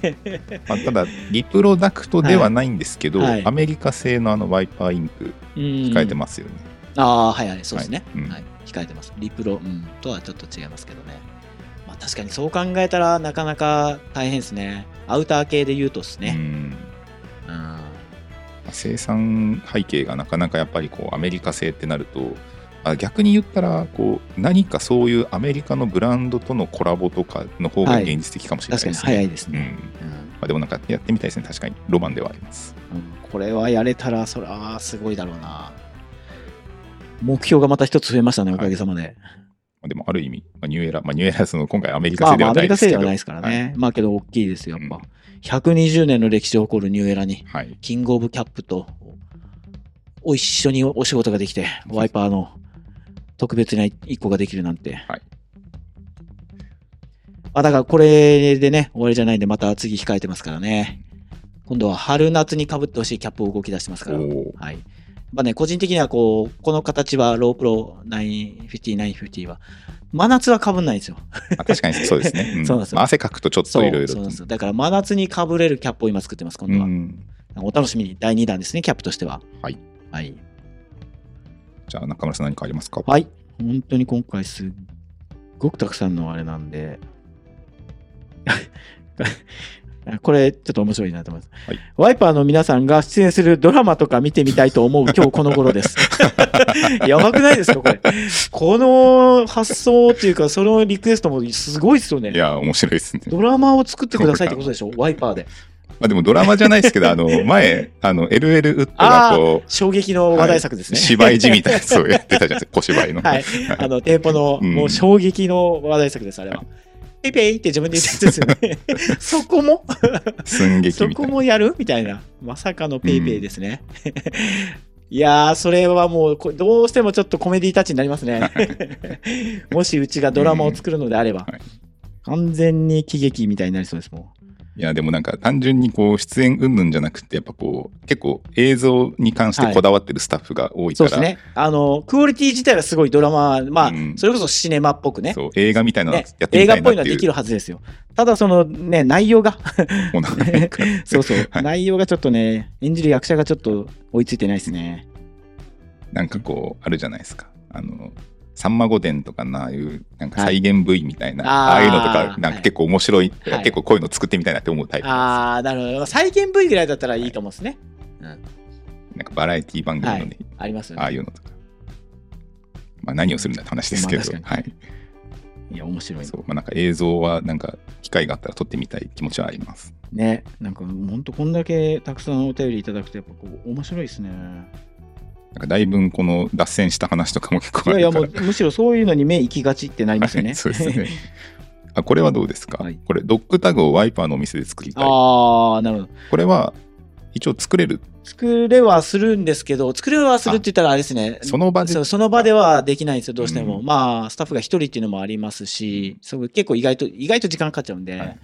まあ、ただ、リプロダクトではないんですけど、はいはいアメリカ製のあのワイパーインク控控えてますよね。ああ、はいはい、そうですね。はいうんはい、控えてます。リプロ、うん、とはちょっと違いますけどね。まあ確かにそう考えたらなかなか大変ですね。アウター系で言うとですね。うん生産背景がなかなかやっぱりこうアメリカ製ってなるとあ逆に言ったらこう何かそういうアメリカのブランドとのコラボとかの方がはい現実的かもしれない確かにですね。早いですね。うんまうんあ、でもなんかやってみたいですね確かにロマンではあります。うんこれはやれたら、それはすごいだろうな。目標がまた一つ増えましたね、おかげさまで。まあでもある意味、まあ、ニューエラ、まあ、ニューエラその今回アメリカまあ、まあ、製ではアメリカ製ないですけど。ではないですからね。まあ、けど大きいですよ、やっぱ。うん120年の歴史を誇るニューエラに、はい。はい。キングオブキャップと、お一緒にお仕事ができて、ワイパーの特別な一個ができるなんて。はいあ、だからこれでね、終わりじゃないんで、また次控えてますからね。今度は春夏に被ってほしいキャップを動き出してますから。はい。まあね、個人的にはこう、この形はロープロ950、950は、真夏は被んないんですよ。まあ、確かにそうですね。ん [LAUGHS] そうなんですよまあ汗かくとちょっといろいろとそうなんですよ。だから真夏に被れるキャップを今作ってます、今度は。うんお楽しみに、第2弾ですね、キャップとしては。はい。はい。じゃあ中村さん何かありますか？はい。本当に今回すっごくたくさんのあれなんで、これちょっと面白いなと思います、はいワイパーの皆さんが出演するドラマとか見てみたいと思う今日 [LAUGHS] この頃です。[LAUGHS] やばくないですかこれ。この発想っていうか、そのリクエストもすごいですよねい。や、面白いですね。ドラマを作ってくださいってことでしょ？[LAUGHS] ワイパーで。まあでもドラマじゃないですけど、あの、前、あの、LL ウッドがこう、衝撃の話題作ですね。芝居じみたいなやつをやってたじゃないですか、小芝居の。はい。あの、店舗の、うんもう衝撃の話題作です、あれは。ペイペイって自分で言ってたやつですよね。[LAUGHS] そこも？寸劇そ。こもやる？みたいな。まさかのペイペイですね。[LAUGHS] いやー、それはもうこ、どうしてもちょっとコメディタッチになりますね。[LAUGHS] もしうちがドラマを作るのであれば。うんはい完全に喜劇みたいになりそうですもいや、でもなんか単純にこう、出演云々じゃなくて、やっぱこう、結構映像に関してこだわってるスタッフが多ん。いから、そうですね。あの、クオリティ自体はすごいドラマ、まあ、うんそれこそシネマっぽくね。そう映画みたいなのやねってみ映画っぽいのたいなっていう。はできるはずですよ。ただそのね、内容が、[LAUGHS] そうそう、はい内容がちょっとね、演じる役者がちょっと追いついてないですね。なんかこう、あるじゃないですか。あの、さんま御殿とかなああいうなんか再現部位みたいな、はいああいうのとかなんか結構面白い、はい結構こういうの作ってみたいなって思うタイプなんああ、なるほど。再現 V ぐらいだったらいいと思うんですね。うん。ですなんかバラエティ番組のね、ありますよね。ああいうのとか。まあ何をするんだって話ですけど、まあはい。いや、面白い。そう、まあなんか映像はなんか機会があったら撮ってみたい気持ちはあります。ね。なんか、ほんとこんだけたくさんお便りいただくと、やっぱこう、面白いですね。なんかだいぶこの脱線した話とかも結構いやいや、あるから。もう、むしろそういうのに目行きがちってなりますよね。はいそうですね。あこれはどうですか、はいこれドッグタグをワイパーのお店で作りたい。ああ、なるほど。これは一応作れる？作れはするんですけど、作れはするって言ったらあれですね。その場で？その場ではできないんですよ、どうしても。うんまあ、スタッフが一人っていうのもありますし、そう結構意外と、意外と時間かかっちゃうんで、はい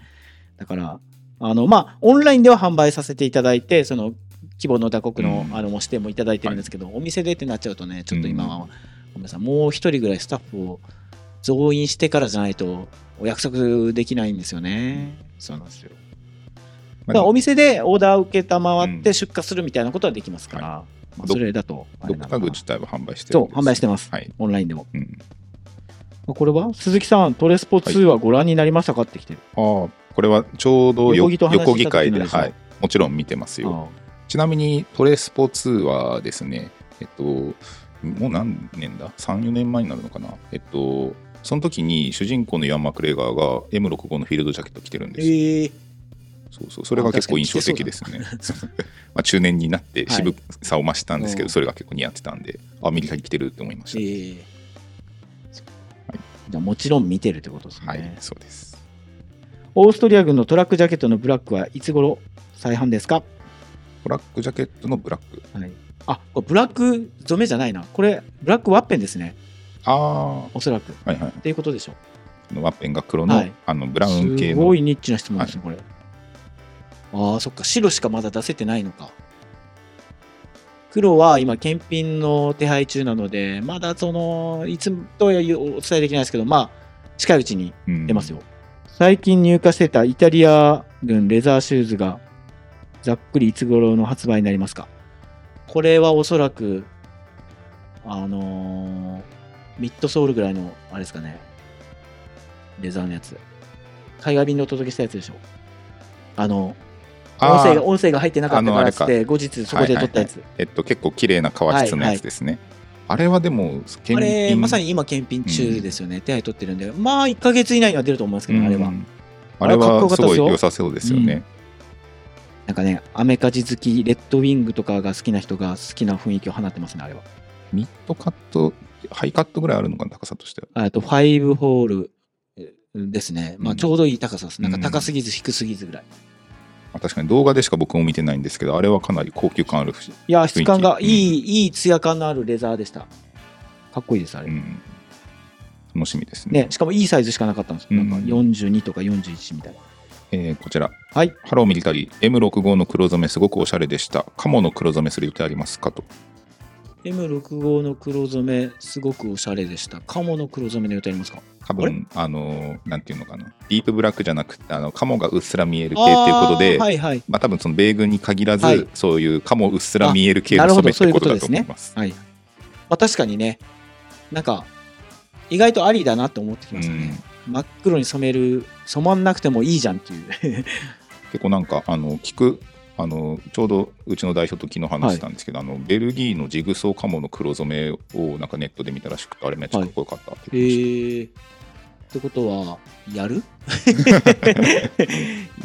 だから、あの、まあ、オンラインでは販売させていただいて、その、規模の打刻の、うんあの、も指定もいただいてるんですけど、お店でってなっちゃうとね、ちょっと今は、ごめんなさい、もう一人ぐらいスタッフを増員してからじゃないと、お約束できないんですよね。そうなんですよ。だからお店でオーダーを受けたまわって出荷するみたいなことはできますから、まあ、ドそれだとあドッグタれなのかなグ自体は販売してるそう販売してます、はい。オンラインでもうん。あこれは鈴木さん、トレスポ2はご覧になりましたかって来てる。ああ、これはちょうどよ横木会で、はい。もちろん見てますよ。あちなみにトレスポ2はですね、えっと、もう何年だ ?3、4年前になるのかな？えっと、その時に主人公のヤン・マクレガーが M65 のフィールドジャケット着てるんですよ。ええそうそう、それが結構印象的ですね。[LAUGHS] まあ中年になって渋さを増したんですけど、うんそれが結構似合ってたんで、あ、ミリタリー着てるって思いました。ええじゃあもちろん見てるってことですね。はい、そうです。オーストリア軍のトラックジャケットのブラックはいつ頃再販ですか、トラックジャケットのブラック。はい、あこれブラック染めじゃないな。これブラックワッペンですね。あおそらく。っいはい。ていうことでしょあのワッペンが黒の,、はいあのブラウン系すのごいニッチな質問ですね、これ。ああ、そっか。白しかまだ出せてないのか。黒は今、検品の手配中なので、まだその、いつとはお伝えできないですけど、まあ、近いうちにうん出ますよ。最近入荷してたイタリア軍レザーシューズが、ざっくりいつ頃の発売になりますか？これはおそらく、あのーミッドソールぐらいの、あれですかね、レザーのやつ。海外便でお届けしたやつでしょ。あの、音声が音声が入ってなかったからって、後日そこで撮ったやつ。えっと、結構綺麗な革質のやつですね。あれはでも、検あれ、品まさに今、検品中ですよね。手配取ってるんで、まあ、1ヶ月以内には出ると思いますけど、あれはう。んあれはすごい良さそうですよね。なんかね、アメカジ好き、レッドウィングとかが好きな人が好きな雰囲気を放ってますね、あれは。ミッドカット、ハイカットぐらいあるのかな、高さとしては。あと、5ホールえですね。まあ、うんちょうどいい高さです。なんか高すぎず低すぎずぐらい。まあ確かに動画でしか僕も見てないんですけど、あれはかなり高級感あるし、いや、質感が雰囲気いい、いいツヤ感のあるレザーでした。かっこいいです、あれ。うん、楽しみですね。ね、しかもいいサイズしかなかったんですよ。なんかうん42とか41みたいな。えーこちら、はい。ハローミリタリー M65 の黒染めすごくおしゃれでした。カモの黒染めする予定ありますかと。M65 の黒染め、すごくおしゃれでした。カモの黒染めの予定ありますか？多分あのーなんていうのかな、ディープブラックじゃなくて、あのカモがうっすら見える系っていうことで、はいはい。まあ多分その米軍に限らず、はいそういうカモうっすら見える系なるほどの染めってことだと思います。はい。まあ確かにね、なんか、意外とありだなと思ってきましたね。真っ黒に染める、染まんなくてもいいじゃんっていう。結構なんかあの聞くあのちょうどうちの代表と昨日話したんですけど、あのベルギーのジグソーカモの黒染めをなんかネットで見たらしくてあれめっちゃかっこよかったってえ言ってましー、ってことは、やる？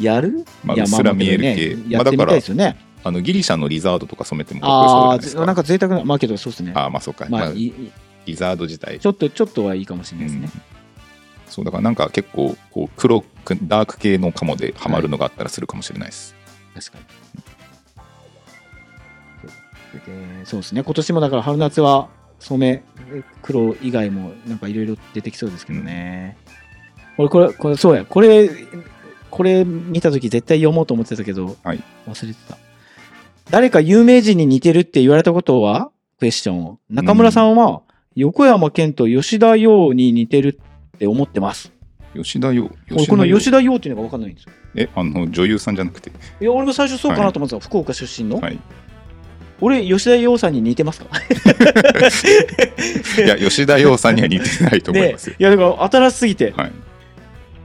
[LAUGHS] やる？まあうっすら見える系。ねやってみたいですよね。たあのギリシャのリザードとか染めてもかっこよそうですか？あ、なんか贅沢な、まあけどそうですね。あーまあそうか、まあ、まあいいリザード自体。ちょっと、ちょっとはいいかもしれないですね。そうだからなんか結構こう黒くダーク系のカモでハマるのがあったらするかもしれないです、確かに。でそうですね、今年もだから春夏は染め、黒以外もなんかいろいろ出てきそうですけどね。俺、これ、これ、そうや、これ、これ見たとき絶対読もうと思ってたけど、はい忘れてた。誰か有名人に似てるって言われたことは？クエスチョン。中村さんは、横山健と吉田洋に似てるって思ってます。吉田洋俺、この吉田田洋っていうのが分かんないんですよ。えあの女優さんじゃなくて。いや、俺も最初そうかなと思ってた、福岡出身の。はい。俺、吉田洋さんに似てますか？[LAUGHS] いや吉田洋さんには似てないと思いますよ、いや、だから新しすぎて、はい。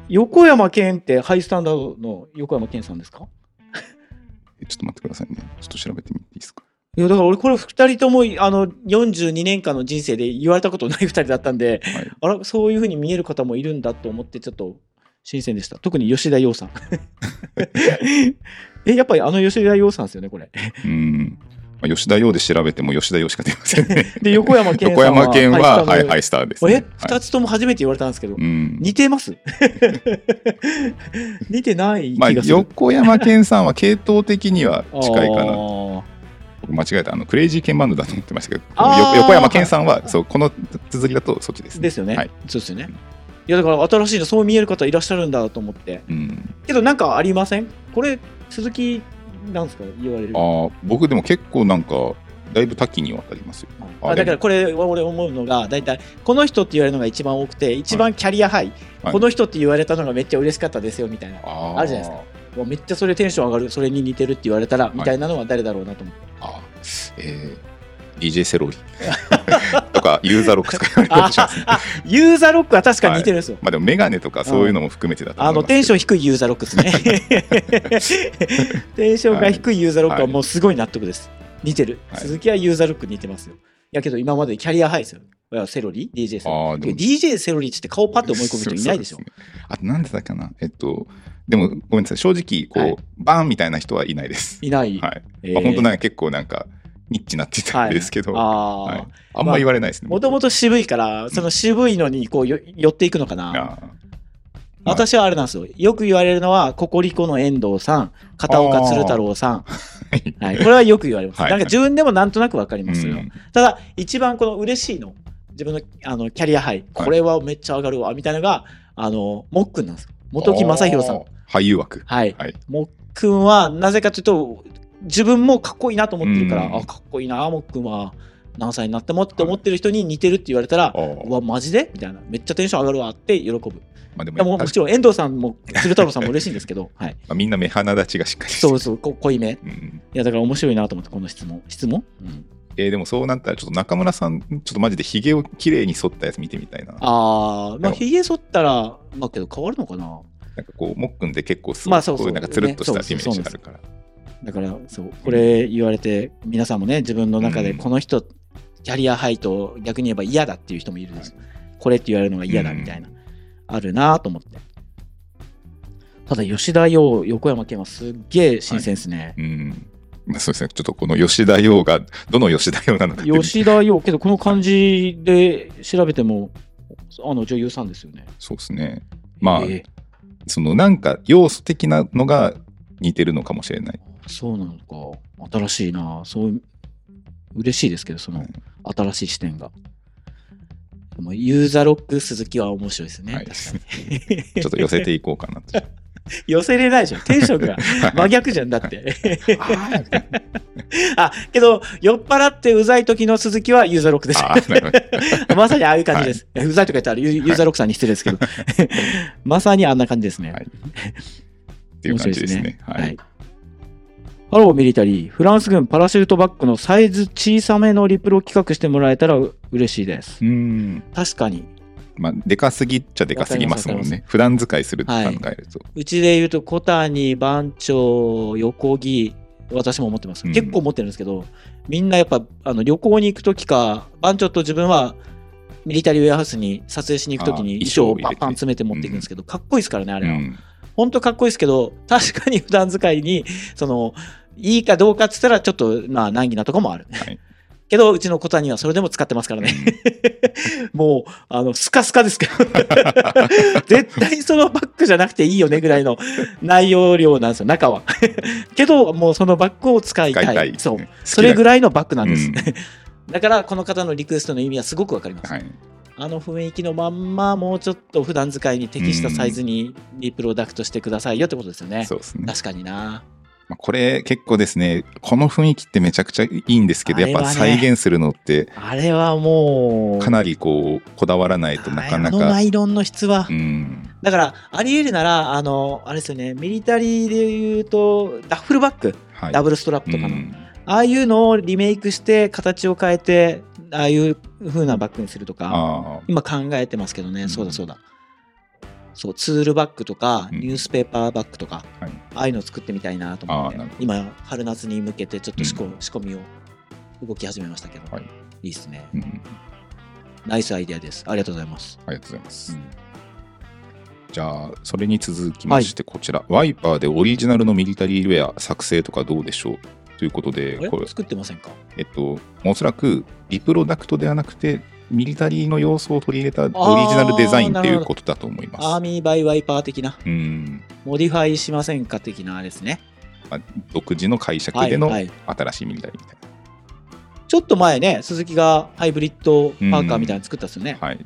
横山健ってハイスタンダードの横山健さんですか？えちょっと待ってくださいね。ちょっと調べてみていいですか？いや、だから俺、これ2人ともあの42年間の人生で言われたことない2人だったんで、はいあら、そういうふうに見える方もいるんだと思って、ちょっと新鮮でした。特に吉田洋さん。[LAUGHS] え、やっぱりあの吉田洋さんですよね、これ。うん、まあ、吉田洋で調べても吉田洋しか出ませんねで、横山健横山健ははいハイスターです、ね、え、はい2つとも初めて言われたんですけど、うん似てます？似てない気まあ。横山健さんは系統的には近いかな僕間違えたあのクレイジーケンバンドだと思ってましたけど横山健さんはそうこの続きだとそっちです、ね、ですよね。はい。そうですよね。いやだから新しいのそう見える方いらっしゃるんだと思って。うん、けどなんかありません？これ鈴木なんですか言われる？あー僕でも結構なんかだいぶ多岐にわたりますよ。あだからこれ俺思うのが大体この人って言われるのが一番多くて一番キャリアハイ、はい。この人って言われたのがめっちゃ嬉しかったですよみたいな、あー。あるじゃないですかめっちゃそれテンション上がるそれに似てるって言われたらみたいなのは誰だろうなと思って、あえー DJ セロリ [LAUGHS] とかユーザーロックとか言われたありしますね。あユーザーロックは確かに似てるんですよ。まあでもメガネとかそういうのも含めてだと。あのテンション低いユーザーロックですね。[LAUGHS] テンションが低いユーザーロックはもうすごい納得です。似てる。はい鈴木はユーザーロック似てますよ。やけど今までキャリアハイですよ。セロリ ?DJ セロリ。DJ セロリって顔パッと思い込む人いないでしょそう。すねあとなんでだっけな。えっと、でもごめんなさい。正直、こう、はいバーンみたいな人はいないです。いない。はい。えーまあ、本当なんか結構なんか、ニッチなって言ったらあれですけど、あはいあ。あんま言われないですね。もともと渋いから、その渋いのにこうよ寄っていくのかな。まあ私はあれなんですよ。よく言われるのは、ココリコの遠藤さん、片岡鶴太郎さん。はいはい、これはよく言われます。はいなんか自分でもなんとなくわかりますよ。うんただ、一番この嬉しいの、自分のあのキャリアハイ、これはめっちゃ上がるわ、みたいなのが、あの、もっくんなんですよ。本木正宏さん。俳優枠。はい。はい。もっくんは、なぜかというと、自分もかっこいいなと思ってるから、うんあ、かっこいいな、もっくんは何歳になってもって思ってる人に似てるって言われたら、あーうわ、マジで？みたいな。めっちゃテンション上がるわって喜ぶ。まあでもでももちろん遠藤さんも鶴太郎さんも嬉しいんですけど、はい。[LAUGHS] まあみんな目鼻立ちがしっかりしてるそうそう、こ濃いめ。いうんや、だから面白いなと思って、この質問。質問、うん、えーでもそうなったらちょっと中村さんちょっとマジでひげをきれいに剃ったやつ見てみたいなあー、まあ、ひげ剃ったら、まあけど変わるのかな？なんかこうもっくんで結構すまあそうそう。こなんかつるっとしたねイメージがあるから、だから、そう、これ言われて、皆さんもね、自分の中でうん。この人、キャリアハイと逆に言えば嫌だっていう人もいるんです。これって言われるのが嫌だみたいな、あるなと思って。ただ、吉田洋、横山健はすっげえ新鮮ですね。うん。まあ、そうですね。ちょっとこの吉田洋がどの吉田洋なのか吉田洋、けどこの漢字で調べても、あの女優さんですよね。そうですね。まあ、えそのなんか要素的なのが似てるのかもしれないーそうなのか。新しいな。そう、嬉しいですけど、そのはい新しい視点が。でもユーザーロック鈴木は面白いですね。はい確かに。[LAUGHS] ちょっと寄せていこうかなと寄せれないじゃん。テンションが [LAUGHS] 真逆じゃんだって。[LAUGHS] あ、けど、酔っ払ってうざい時の鈴木はユーザーロックです。[LAUGHS] まさにああいう感じです。うざいとか言ったらユーザーロックさんに失礼ですけど。まさにあんな感じですね。はいっていう感じですねはい、はい。ハローミリタリー、フランス軍パラシュートバッグのサイズ小さめのリプロ企画してもらえたらう嬉しいです。うん確かに。まあでかすぎっちゃでかすぎますもんね。普段使いするって考はいえると、うちで言うと、小谷、番長、横木、私も持ってます。うん。結構持ってるんですけど、みんなやっぱあの旅行に行くときか、番長と自分はミリタリーウェアハウスに撮影しに行くときに衣装をパンパン詰めて持っていくんですけど、かっこいいですからね、あれは。うん。本当かっこいいですけど、確かに普段使いに、その、いいかどうかっつったら、ちょっと、まあ、難儀なとこもある。はいけど、うちの小谷はそれでも使ってますからね。もう、あの、スカスカですけど、[LAUGHS] 絶対そのバッグじゃなくていいよねぐらいの内容量なんですよ、中は。[LAUGHS] けど、もうそのバッグを使いたい。たいそう。それぐらいのバッグなんです。うん [LAUGHS] だから、この方のリクエストの意味はすごくわかります。はいあの雰囲気のまんま、もうちょっと普段使いに適したサイズにリプロダクトしてくださいよってことですよね。そうですね確かにな。まあ、これ結構ですねこの雰囲気ってめちゃくちゃいいんですけどやっぱ再現するのってあれはもう、かなりこうこだわらないとなかなあのかナイロンの質は。うん。だから、あり得るなら、あの、あれですよね、ミリタリーで言うと、ダッフルバッグ、はい。ダブルストラップとかの、うん。ああいうのをリメイクして、形を変えて、ああいう風なバッグにするとか、あ今考えてますけどね、うんそうだそうだ。そう、ツールバッグとか、うんニュースペーパーバッグとか、あ、はい、ああいうのを作ってみたいなと思って。今、春夏に向けてちょっと仕込,、う仕込みを動き始めましたけど、はい。いいですね。うん。ナイスアイデアです。ありがとうございます。ありがとうございます。うん。じゃあ、それに続きまして、こちら、ワイパーでオリジナルのミリタリーウェア作成とかどうでしょう？ということでこれ、作ってませんか？えっと、おそらくリプロダクトではなくて、ミリタリーの要素を取り入れたオリジナルデザインっていうことだと思います。アーミーバイワイパー的な、うん、モディファイしませんか的なですね。まあ独自の解釈でのはいはい新しいミリタリーみたいちょっと前ね、鈴木がハイブリッドパーカーみたいなの作ったんですよね。な。はい、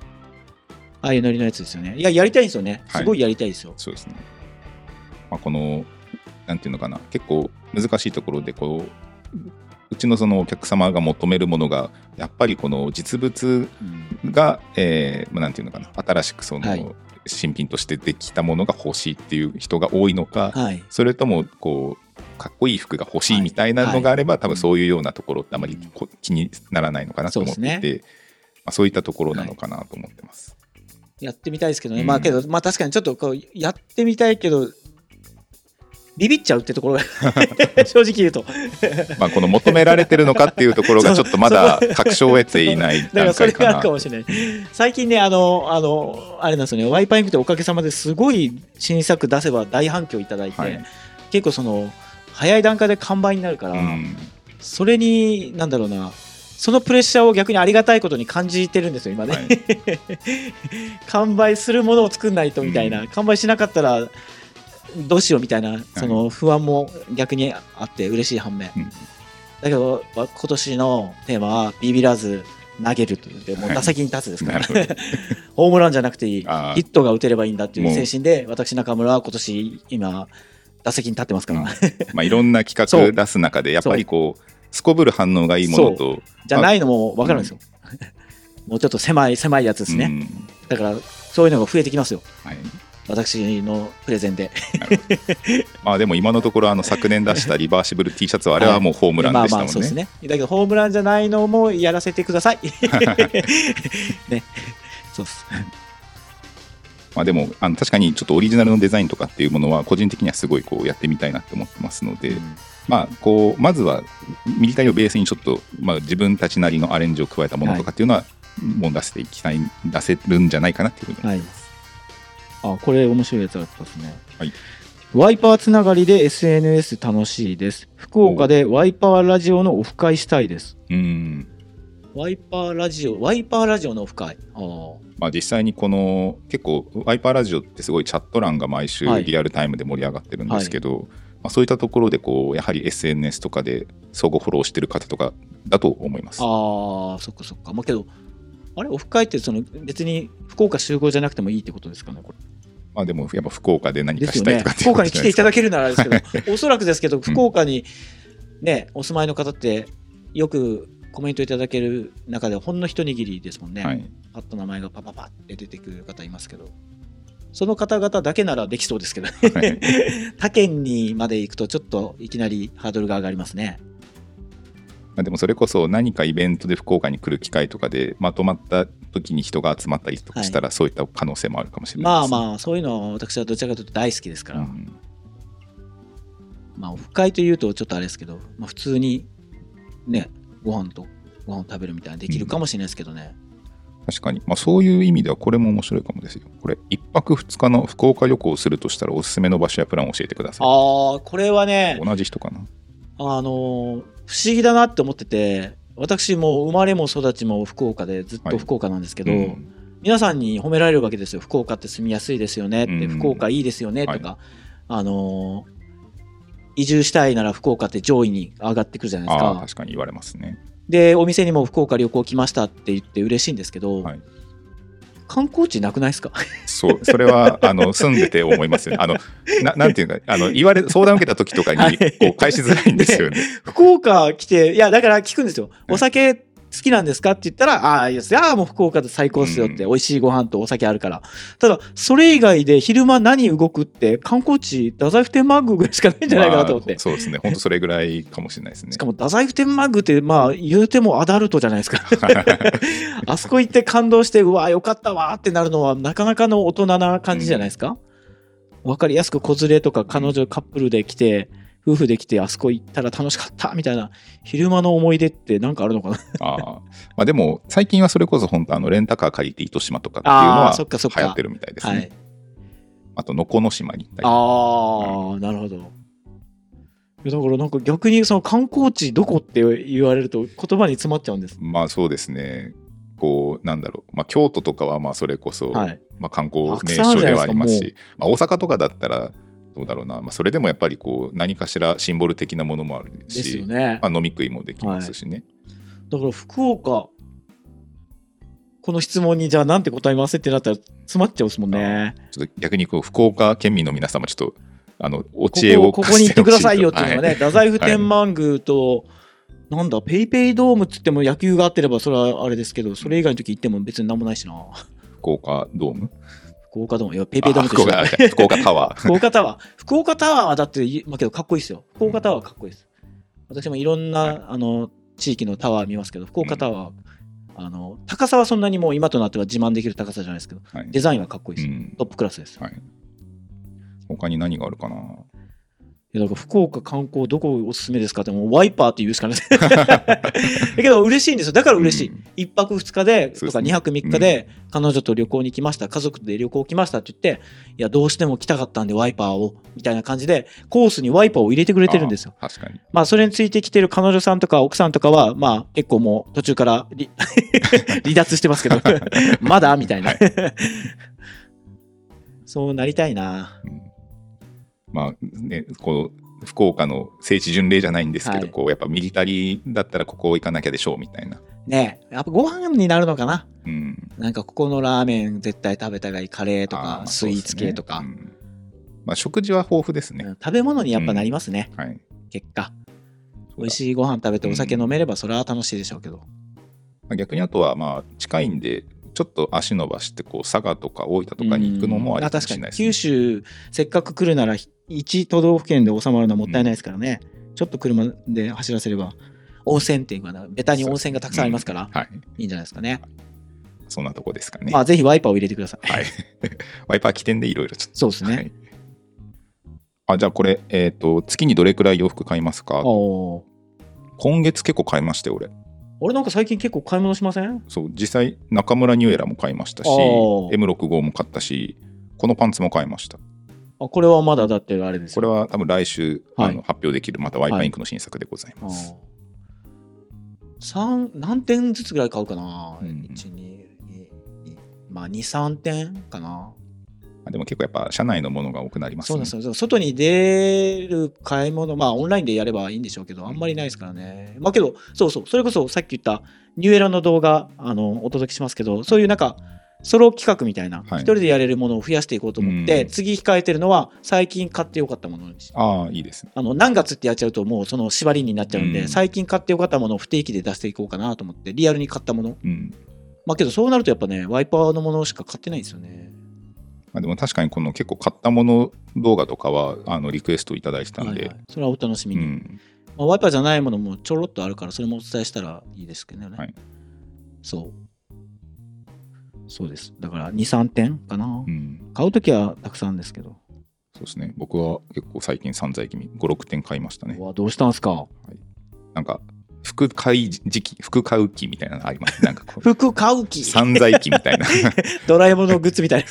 ああいうノリのやつですよね。いや、やりたいんですよね。はいすごいやりたいですよ。そうですね。まあ、この、なんていうのかな、結構難しいところで、こう、うちのそのお客様が求めるものが、やっぱりこの実物うん。が、えーまあ、なんていうのかな、新しくその、はい。新品としてできたものが欲しいっていう人が多いのか、はい。それともこうかっこいい服が欲しいみたいなのがあれば、多分そういうようなところってあまりこ気にならないのかなと思っていて、あ、そういったところなのかなと思ってます。やってみたいですけどね、うんまあけど、まあ確かにちょっとこうやってみたいけど、ビビっちゃうってところが [LAUGHS] 正直言うと、[LAUGHS] まあ、この求められてるのかっていうところが [LAUGHS] ちょっとまだ確証を得ていないだから段それがあ階かな。るかもしれない。最近ね、あの、あの、あれなんですよね、ワイパーインクっておかげさまですごい新作出せば大反響いただいて、はい。結構その、早い段階で完売になるから、うん。それに、なんだろうな、そのプレッシャーを逆にありがたいことに感じてるんですよ、今ね。はい。完売するものを作んないとみたいな、うん。完売しなかったらどうしようみたいなその不安も逆にあって嬉しい反面、うん。だけどわ今年のテーマはビビらず投げるというでもう打席に立つですから、なるほど。[LAUGHS] ホームランじゃなくていい。ヒットが打てればいいんだっていう精神で私中村は今年今打席に立ってますから、うん。まあ、いろんな企画 [LAUGHS] 出す中で、やっぱりこう、すこぶる反応がいいものと、じゃないのも分かるんですよ、[LAUGHS] もうちょっと狭い狭いやつですね、うん。だからそういうのが増えてきますよ。はい私のプレゼンでまあでも今のところあの昨年出したリバーシブル T シャツはあれはもうホームランでしたもんまあまあそうですね。ね。だけどホームランじゃないのもやらせてください。ね。そうっす。まあでもあの確かにちょっとオリジナルのデザインとかっていうものは個人的にはすごいこうやってみたいなって思ってますので、まあこうまずはミリタリーをベースにちょっとまあ自分たちなりのアレンジを加えたものとかっていうのはもう出していきたい出せるんじゃないかなっていうふうに思はいいます。。あ、これ面白いやつがあったですね。はい。ワイパーつながりで SNS 楽しいです。福岡でワイパーラジオのオフ会したいです。うん。ワイパーラジオ、ワイパーラジオのオフ会。あーまあ、実際にこの結構ワイパーラジオってすごいチャット欄が毎週はいリアルタイムで盛り上がってるんですけど、まあ、そういったところでこうやはり SNS とかで相互フォローしてる方とかだと思います。あー、そっかそっか。まあけど、あれ、オフ会ってその別に福岡集合じゃなくてもいいってことですかね、これ。まあでもやっぱ福岡で何かしたいとか。ってい福岡に来ていただけるならですけど、おそらくですけど、福岡にね、お住まいの方って、よくコメントいただける中で、ほんの一握りですもんね。はい、パッと名前がパパパって出てくる方いますけど、その方々だけならできそうですけど、はい [LAUGHS] 他県にまで行くと、ちょっといきなりハードルが上がりますね。まあでもそれこそ何かイベントで福岡に来る機会とかでまとまった時に人が集まったりとかしたら、そういった可能性もあるかもしれないです。まあまあ、そういうのは私はどちらかというと大好きですから、うんまあ、オフ会というとちょっとあれですけど、まあ、普通にね、ご飯とご飯を食べるみたいなできるかもしれないですけどね。確かに、まあ、そういう意味ではこれも面白いかもですよ。これ1泊2日の福岡旅行をするとしたらおすすめの場所やプランを教えてください。ああ、これはね、同じ人かなあのー不思議だなって思ってて、私も生まれも育ちも福岡でずっと福岡なんですけど、うん。皆さんに褒められるわけですよ。福岡って住みやすいですよね。って、うん。福岡いいですよね。とか、あのー移住したいなら福岡って上位に上がってくるじゃないですか。確かに言われますね。で、お店にも福岡旅行来ましたって言って嬉しいんですけど、はい観光地なくないですか？そう、それは、あの、住んでて思いますよね。あの、ななんていうか、あの、言われ、相談を受けた時とかにはい、こう、返しづらいんですよね。福岡来て、いや、だから聞くんですよ。お酒好きなんですか？って言ったら、ああ、いや、いやもう福岡で最高っすよって、うん美味しいご飯とお酒あるから。ただ、それ以外で昼間何動くって、観光地、太宰府天満宮ぐらいしかないんじゃないかなと思ってまあ。そうですね。本当それぐらいかもしれないですねしか。も、太宰府天満宮って、まあ、言うてもアダルトじゃないですか。[LAUGHS] あそこ行って感動して、うわ、よかったわってなるのは、なかなかの大人な感じじゃないですか？わ、かりやすく子連れとか彼女カップルで来て、夫婦で来てあそこ行ったら楽しかったみたいな昼間の思い出ってなんかあるのかな？[LAUGHS] ああ。まあでも、最近はそれこそ本当、あの、レンタカー借りて糸島とかっていうのは流行ってるみたいですね。はい。あと、能古島に行ったり。ああ、なるほど。だからなんか逆にその観光地どこって言われると言葉に詰まっちゃうんです。まあそうですね。こう、なんだろう。まあ京都とかは、まあそれこそ、はい。まあ観光名所ではありますもし、まあ大阪とかだったら、どうだろうな。まあそれでもやっぱりこう、何かしらシンボル的なものもあるし、ですよね。まあ飲み食いもできますしね。だから福岡、この質問にじゃあなんて答えますってなったら詰まっちゃうですもんね。ちょっと逆にこう、福岡県民の皆様、ちょっと、あの、おこ知恵をこここに行ってくださいよっていうのはね、はい太宰府天満宮と、なんだ、ペイペイドームっつっても野球があってればそれはあれですけど、それ以外の時行っても別になんもないしな。福岡ドーム？福岡ドーム、いや、ペイペイドームと一緒だ福岡タワー。[LAUGHS] 福岡タワー。福岡タワーはだって、まあ、けどかっこいいですよ。福岡タワーはかっこいいです。私もいろんな、あの、地域のタワー見ますけど、福岡タワー、あの高さはそんなにもう今となっては自慢できる高さじゃないですけどはい。デザインはかっこいいです、うん。トップクラスです、はい。他に何があるかな。いやだから福岡観光どこおすすめですか？ってもうワイパーって言うしかない。だ [LAUGHS] けど嬉しいんですよ。だから嬉しい、うん。一泊二日でとかそうですね。二泊三日で彼女と旅行に来ました。家族で旅行来ましたって言っていやどうしても来たかったんでワイパーをみたいな感じでコースにワイパーを入れてくれてるんですよ。確かに。まあそれについてきてる彼女さんとか奥さんとかはまあ結構もう途中から離 [LAUGHS] 離脱してますけど。[LAUGHS] まだ？みたいな、はい。そうなりたいな。うんまあね、こう、福岡の聖地巡礼じゃないんですけど、はい。こう、やっぱミリタリーだったらここ行かなきゃでしょうみたいな。ね。えやっぱご飯になるのかな？うん。なんかここのラーメン絶対食べたがいいカレーとかスイーツ系とか、ね。うん。まあ、食事は豊富ですね。うん。食べ物にやっぱなりますね、はい。結果。美味しいご飯食べてお酒飲めればそれは楽しいでしょうけど、まあ逆にあとは、まあ、近いんで、ちょっと足伸ばして、こう、佐賀とか大分とかに行くのもありかもしれないですね。九州せっかく来るなら1都道府県で収まるのはもったいないですからね、ちょっと車で走らせれば。温泉っていうかなベタに温泉がたくさんありますから、はい。いいんじゃないですかね、そんなとこですかね。まあぜひワイパーを入れてください、はい。[LAUGHS] ワイパー起点でいろいろちょっと。そうですね、はい。あ、じゃあこれ、えっ、と、月にどれくらい洋服買いますか？今月結構買いましたよ、俺。俺なんか最近結構買い物しません？そう、実際、中村ニューエラも買いましたし、おー。M65 も買ったし、このパンツも買いました。あこれはまだだってあれですよこれは多分来週、はいあの発表できる、またワイパインクの新作でございます。あー三何点ずつぐらい買うかな、うん1、2、2まあ2、3点かな。あでも結構やっぱ社内のものが多くなりますね。そうですよ。外に出る買い物、まあオンラインでやればいいんでしょうけど、あんまりないですからね。まあけど、そうそう、それこそさっき言ったニューエラの動画、あの、お届けしますけど、そういうなんか、ソロ企画みたいな、一、はい。人でやれるものを増やしていこうと思って、うん。次控えてるのは、最近買ってよかったものにしああ、いいですね。あの何月ってやっちゃうともうその縛りになっちゃうんで、うん。最近買ってよかったものを不定期で出していこうかなと思ってリアルに買ったもの。うん。まあけどそうなるとやっぱねワイパーのものしか買ってないんですよね。まあ、でも確かにこの結構買ったもの動画とかはあのリクエストいただいてたんで、はいはい。それはお楽しみに、うん、まあ、ワイパーじゃないものもちょろっとあるからそれもお伝えしたらいいですけどね、はい。そうそうですだから23点かな、うん、買うときはたくさんですけどそうですね。僕は結構最近散財気味、5、6点買いましたねう。わどうしたんすか？なんか、服買い時期、服買う期みたいなのあります。[LAUGHS] なんか服買う気？散財期みたいな。[LAUGHS] ドラえもんのグッズみたいな。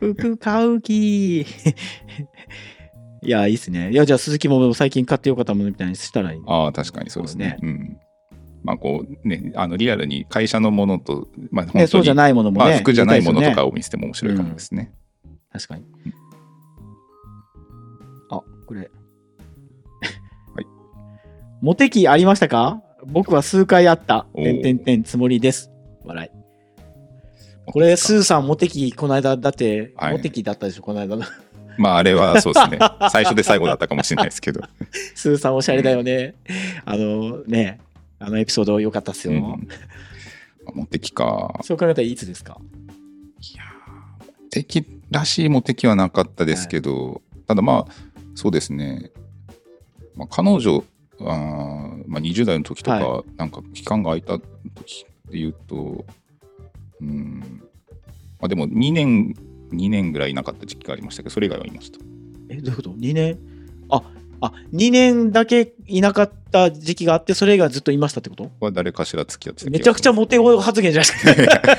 [LAUGHS] 服買う気。いや、いいっすね。いや、じゃあ鈴木も最近買ってよかったものみたいにしたらいい。ああ、確かにそうですね。そううん。まあこうね、あのリアルに会社のものと、まあ本当ね、に、そうじゃないものもね。まあ服じゃないものとかを見せても面白いかもですね。ですよね。確かに。あ、これ。はい。モテ期ありましたか？僕は数回あった。てんてんてんつもりです。笑い。これ、スーさん、モテ期、この間、だって、はいモテ期だったでしょ、この間の。[LAUGHS] まああれはそうですね。最初で最後だったかもしれないですけど。[LAUGHS] スーさん、おしゃれだよね。あのね、あのエピソード良かったっすよ。うんモテ期か。そう考えたらいつですか？いやー敵らしいモテ期はなかったですけど、ただまあ、そうですね。まあ、彼女、あーまあ、20代の時とか、はなんか期間が空いた時っていうと、うん、まあ、でも2年、2年ぐらいいなかった時期がありましたけど、それ以外はいました。え、どういうこと ?2 年あ、あ、2年だけいなかった時期があって、それ以外ずっといましたってこと？は誰かしら付き合ってめちゃくちゃモテ発言じゃないですか。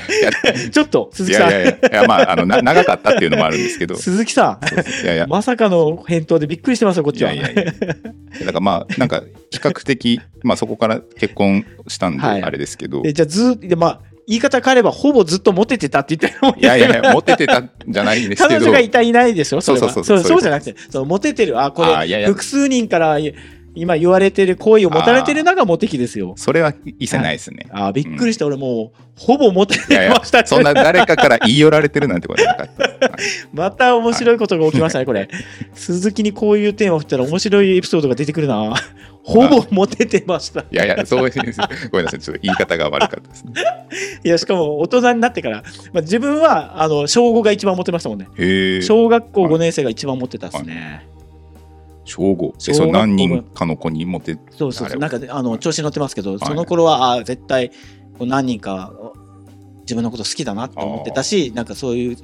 ちょっと、い鈴木さん。やいやいや。いや、まあ、あのな長かったっていうのもあるんですけど、鈴木さいやいや。ん、、まさかの返答でびっくりしてますよ、こっちは。いやいやいや。だからまあ、なんか、比較的、まあそこから結婚したんで、はい。あれですけど、えじゃあ、ずで、まあ、言い方変えれば、ほぼずっとモテてたって言ってるもんいやいやいや、モテてたんじゃないんですけど、彼女がいたいないでしょそうそうそうそうそう。じゃなくて、そのモテてる、あ、これ、複数人から今言われてる行為を持たれてるのがモテ期ですよ。それは異せないですね。あ、びっくりして、俺もう、ほぼモテていやいやました、そんな誰かから言い寄られてるなんてことはなかった [LAUGHS] また面白いことが起きましたね、これ。鈴木にこういうテーマを振ったら面白いエピソードが出てくるな。[LAUGHS] ほぼモテてました。いやいや、そうです。ごめんなさい、ちょっと言い方が悪かったですね。[LAUGHS] いや、しかも大人になってから、まあ、自分は、あの、小5が一番モテましたもんね。小学校5年生が一番モテたっすね。小5小学校でそれ何人かの子にモテそうそうそう。なんかねあの調子に乗ってますけど、いその頃は、あー絶対こう何人か自分のこと好きだなって思ってたし、なんかそういう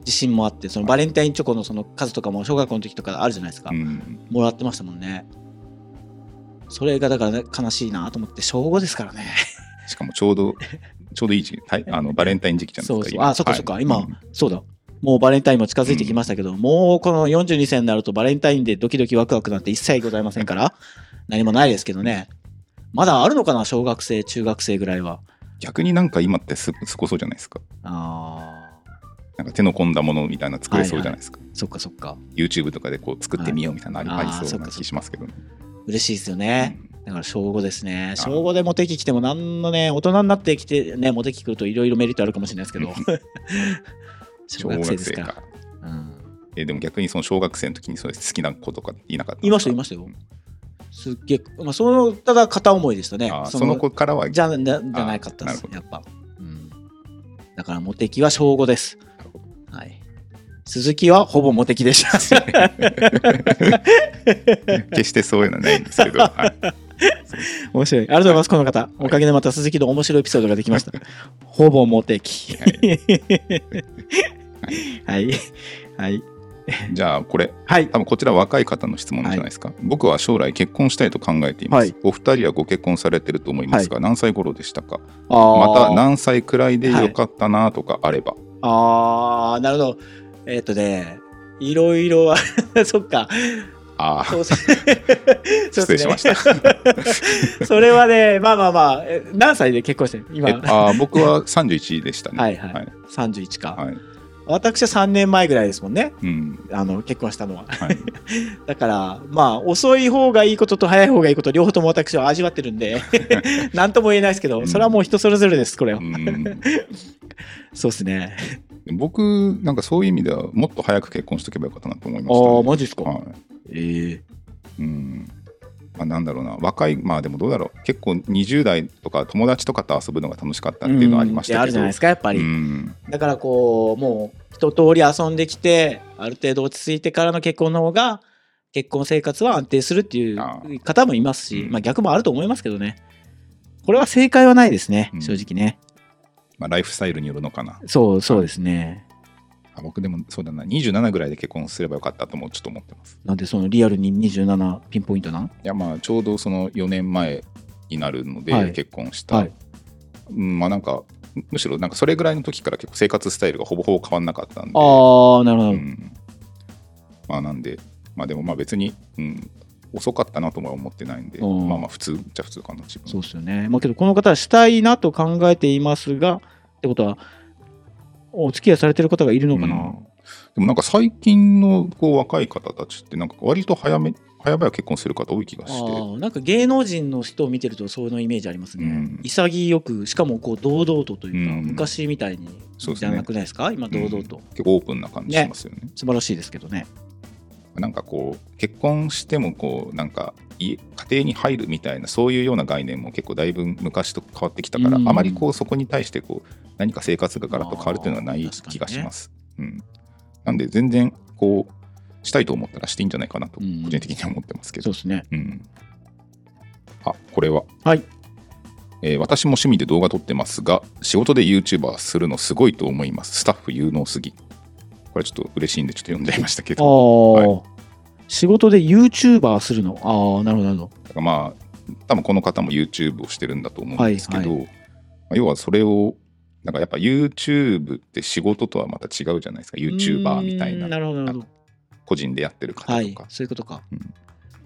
自信もあって、そのバレンタインチョコのその数とかも小学校の時とかあるじゃないですか。うんもらってましたもんね。それがだから、ね、悲しいなと思って、小5ですからね。しかもちょうどちょうどいい時期はいあの [LAUGHS] バレンタイン時期じゃないですかそうそう。今あ、そっかそっか。今、はいうんそうだ。もうバレンタインも近づいてきましたけど、もうこの42歳になるとバレンタインでドキドキワクワクなんて一切ございませんから、何もないですけどね。まだあるのかな小学生、中学生ぐらいは。逆になんか今ってすすごそうじゃないですかあなんか手の込んだものみたいな作れそうじゃないですか、ー、そっかそっか。YouTube とかでこう作ってみようみたいなのあり,、そうな気しますけどね嬉しいですよね。だから小5ですね。あ小5でモテ期来ても何のね、大人になってきてね、モテ期来るといろいろメリットあるかもしれないですけど。[LAUGHS] 小学生ですかうん、えでも逆にその小学生の時にそういう好きな子とかいなかったいました、いましたよ。すっげえ、まあ、その、ただ片思いでしたね。その子からはじゃじゃないかったですやっぱ。うん、だから、モテ期は小5です。はい。鈴木はほぼモテ期でした。[LAUGHS] 決してそういうのはないんですけど、はい、[LAUGHS] 面白い。ありがとうございます、この方。おかげでまた鈴木の面白いエピソードができました。ほぼモテ期。[LAUGHS] はい。はい。じゃあこれはい。多分こちら若い方の質問じゃないですか、僕は将来結婚したいと考えています、はいお二人はご結婚されてると思いますが、何歳頃でしたか？また何歳くらいでよかったなとかあれば、あー、なるほど。えっ、とね、いろいろは、[LAUGHS] そっか。ああそうです失礼しましたた。[LAUGHS] それはね、まあまあまあ、え何歳で結婚してる？今。えあー僕は31でしたねはいはい。はい31か、はい私は3年前ぐらいですもんね。うんあの、結婚したのは。はい、[LAUGHS] だから、まあ、遅い方がいいことと早い方がいいこと、両方とも私は味わってるんで、[LAUGHS] なんとも言えないですけど、うんそれはもう人それぞれです、これは。うんそうですね。僕なんかそういう意味ではもっと早く結婚しとけばよかったなと思いまあした、ね、あ、マジですか？はいええうん。まあ、なんだろうな。若いまあでもどうだろう。結構20代とか友達とかと遊ぶのが楽しかったっていうのはありましたけど、うん。あるじゃないですか、やっぱり。うん。だからこう、もう一通り遊んできて、ある程度落ち着いてからの結婚の方が、結婚生活は安定するっていう方もいますし、うん。まあ逆もあると思いますけどね。これは正解はないですね、うん。正直ね。まあ、ライフスタイルによるのかな。そう、そうですね。あ僕でもそうだな27ぐらいで結婚すればよかったともちょっと思ってます。なんでそのリアルに27ピンポイントなん？いやまあちょうどその4年前になるので、はい。結婚した、はい。うん、まあなんかむしろなんかそれぐらいの時から結構生活スタイルがほぼほぼ変わんなかったんで。ああ、なるほど。うん、まあなんでまあでもまあ別に、うん、遅かったなとは思ってないんで、うん。まあまあ普通じゃ普通かな自分。そうですよね。まあけど、この方はしたいなと考えていますが、ってことは、お付き合いされてる方がいるのかな、うん。でもなんか最近のこう若い方たちってなんか割と早め早々結婚する方多い気がして。なんか芸能人の人を見てるとそういうイメージありますね、うん。潔くしかもこう堂々とというか、うん。昔みたいにじゃなくないですか？今堂々と、結構オープンな感じしますよね。素晴らしいですけどね。なんかこう結婚してもこうなんか家家庭に入るみたいなそういうような概念も結構だいぶ昔と変わってきたから、うん。あまりこうそこに対してこう何か生活がガラッと変わるというのはない気がします。うん、なんで全然こうしたいと思ったらしていいんじゃないかなと個うん。人的には思ってますけど。そうですね。うん。あこれは、はい。えー私も趣味で動画撮ってますが仕事で YouTuber するのすごいと思います。スタッフ有能すぎ。これちょっと嬉しいんでちょっと読んじゃいましたけあど。仕事で YouTuber するの？ああなるほどなるほど。まあ多分この方も YouTube をしてるんだと思うんですけど、はい。まあ要はそれをなんかやっぱ YouTube って仕事とはまた違うじゃないですか。YouTuber みたいな。なるほど個人でやってる方はいとか、そういうことか、うん。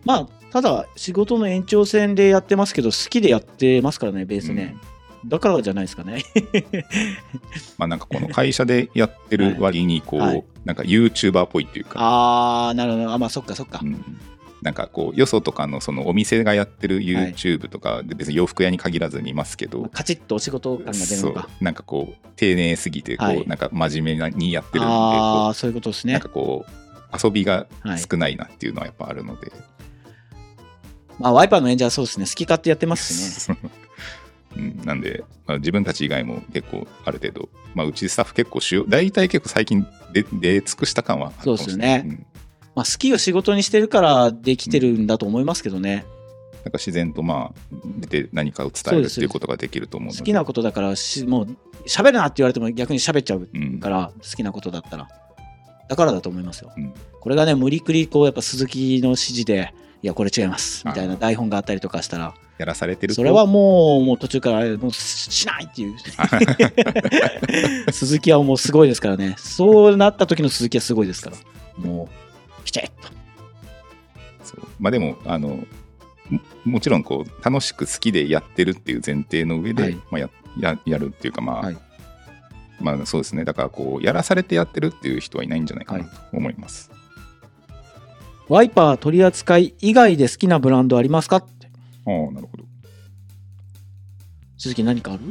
まあただ仕事の延長線でやってますけど好きでやってますからねベースね、だからじゃないですかね。[LAUGHS] まあなんかこの会社でやってる割にこう、はい。なんか YouTuber っぽいっていうか、ああなるほど。あまあそっかそっか、うんなんかこうよそとかのそのお店がやってる YouTube とかで別に洋服屋に限らずにいますけど、カチッとお仕事感が出るのかなんかこう丁寧すぎてこう、はい。なんか真面目にやってるんでああそういうことですね。なんかこう遊びがはい。少ないなっていうのはやっぱあるので、まあワイパーの演者はそうですね。好き勝手やってますしね。う。ん、なんで、まあ、自分たち以外も結構ある程度、まあ、うちスタッフ結構主要大体結構最近で出尽くした感はあるかもしれない。そうっすよねまあ、スキーを仕事にしてるからできてるんだと思いますけどね。なんか自然とまあ出て何かを伝えるっていうことができると思う好きなことだからし、もう喋るなって言われても逆に喋っちゃううんから、好きなことだったら。だからだと思いますよ。うんこれがね、無理くりこう、やっぱ鈴木の指示で、いや、これ違います、みたいな台本があったりとかしたら、やらされてると？それはもう、もう途中から、もうしないっていう。[LAUGHS] 鈴木はもうすごいですからね。そうなった時の鈴木はすごいですから。もう、きちっと。そう。まあでもあのももちろんこう楽しく好きでやってるっていう前提の上で、はい。まあ、やややるっていうかまあ、はい。まあそうですね。だからこうやらされてやってるっていう人はいないんじゃないかなはい。と思います、ワイパー取り扱い以外で好きなブランドありますか？って。ああなるほど。鈴木何かある？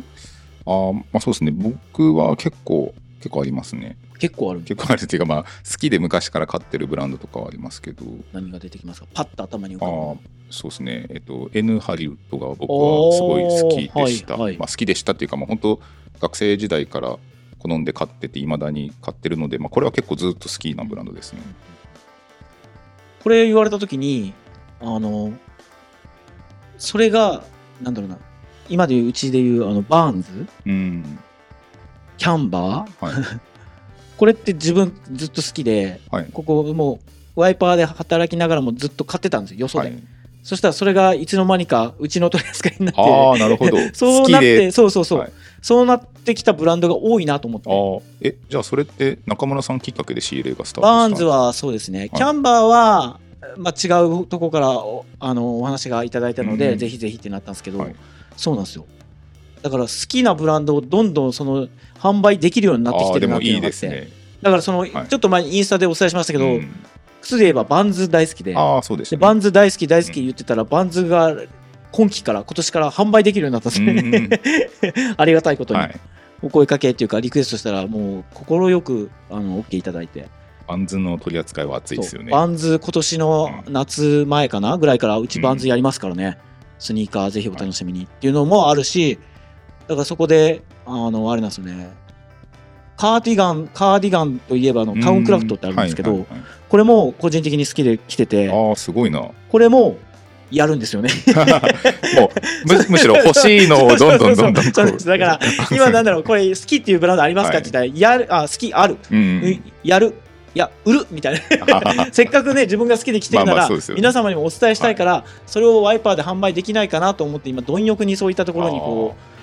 ああまあそうですね。僕は結構結構ありますね。結構ある。結構あるっていうかまあ好きで昔から買ってるブランドとかはありますけど。何が出てきますか？パッと頭に浮かあぶあそうですね。えっと N ハリウッドが僕はすごい好きでした、はいはい。まあ、好きでしたっていうかもう本当学生時代から好んで買ってていまだに買ってるので、まあ、これは結構ずっと好きなブランドですね。これ言われた時にあのそれがなんだろうな。今でいううちでいうあのバーンズ？うんキャンバー？はい。[LAUGHS] これって自分ずっと好きではい。ここもうワイパーで働きながらもずっと買ってたんですよよそで、はい。そしたらそれがいつの間にかうちの取り扱いになって。ああなるほど。[LAUGHS] そうなってそうそうそう、はい。そうなってきたブランドが多いなと思って。あー。えじゃあそれって中村さんきっかけで仕入れがスタートしたバーンズはそうですね、キャンバーは、まあ、違うとこからおあのお話がいただいたので、うん。ぜひぜひってなったんですけど、はい。そうなんですよだから好きなブランドをどんどんその販売できるようになってきてるなっていうのがあっていですね。だからその、い。ちょっと前にインスタでお伝えしましたけど、うん。靴で言えばバンズ大好きで。ああそうですね。でバンズ大好き大好き言ってたら、バンズが今期から今年から販売できるようになったんですね、[LAUGHS] ありがたいことに、はい。お声かけっていうかリクエストしたらもう快くあの OK いただいて。バンズの取り扱いは熱いですよね。バンズ今年の夏前かなぐらいからうちバンズやりますからね、スニーカーぜひお楽しみにっていうのもあるしだからそこであのあれなんですよね。カーディガンカーディガンといえばあのタウンクラフトってあるんですけど、はいはいはい。これも個人的に好きで来ててああすごいな。もこれもやるんですよね。[LAUGHS] うむ [LAUGHS] むしろ欲しいのをどんどんどんどんこそうです。だから今なんだろう [LAUGHS] これ好きっていうブランドありますか？はい。って言ったらやるあ好きある、うんやる。いや売る。みたいな。せっかくね自分が好きで来てるなら、皆様にもお伝えしたいから、それをワイパーで販売できないかなと思って今貪欲にそういったところにこう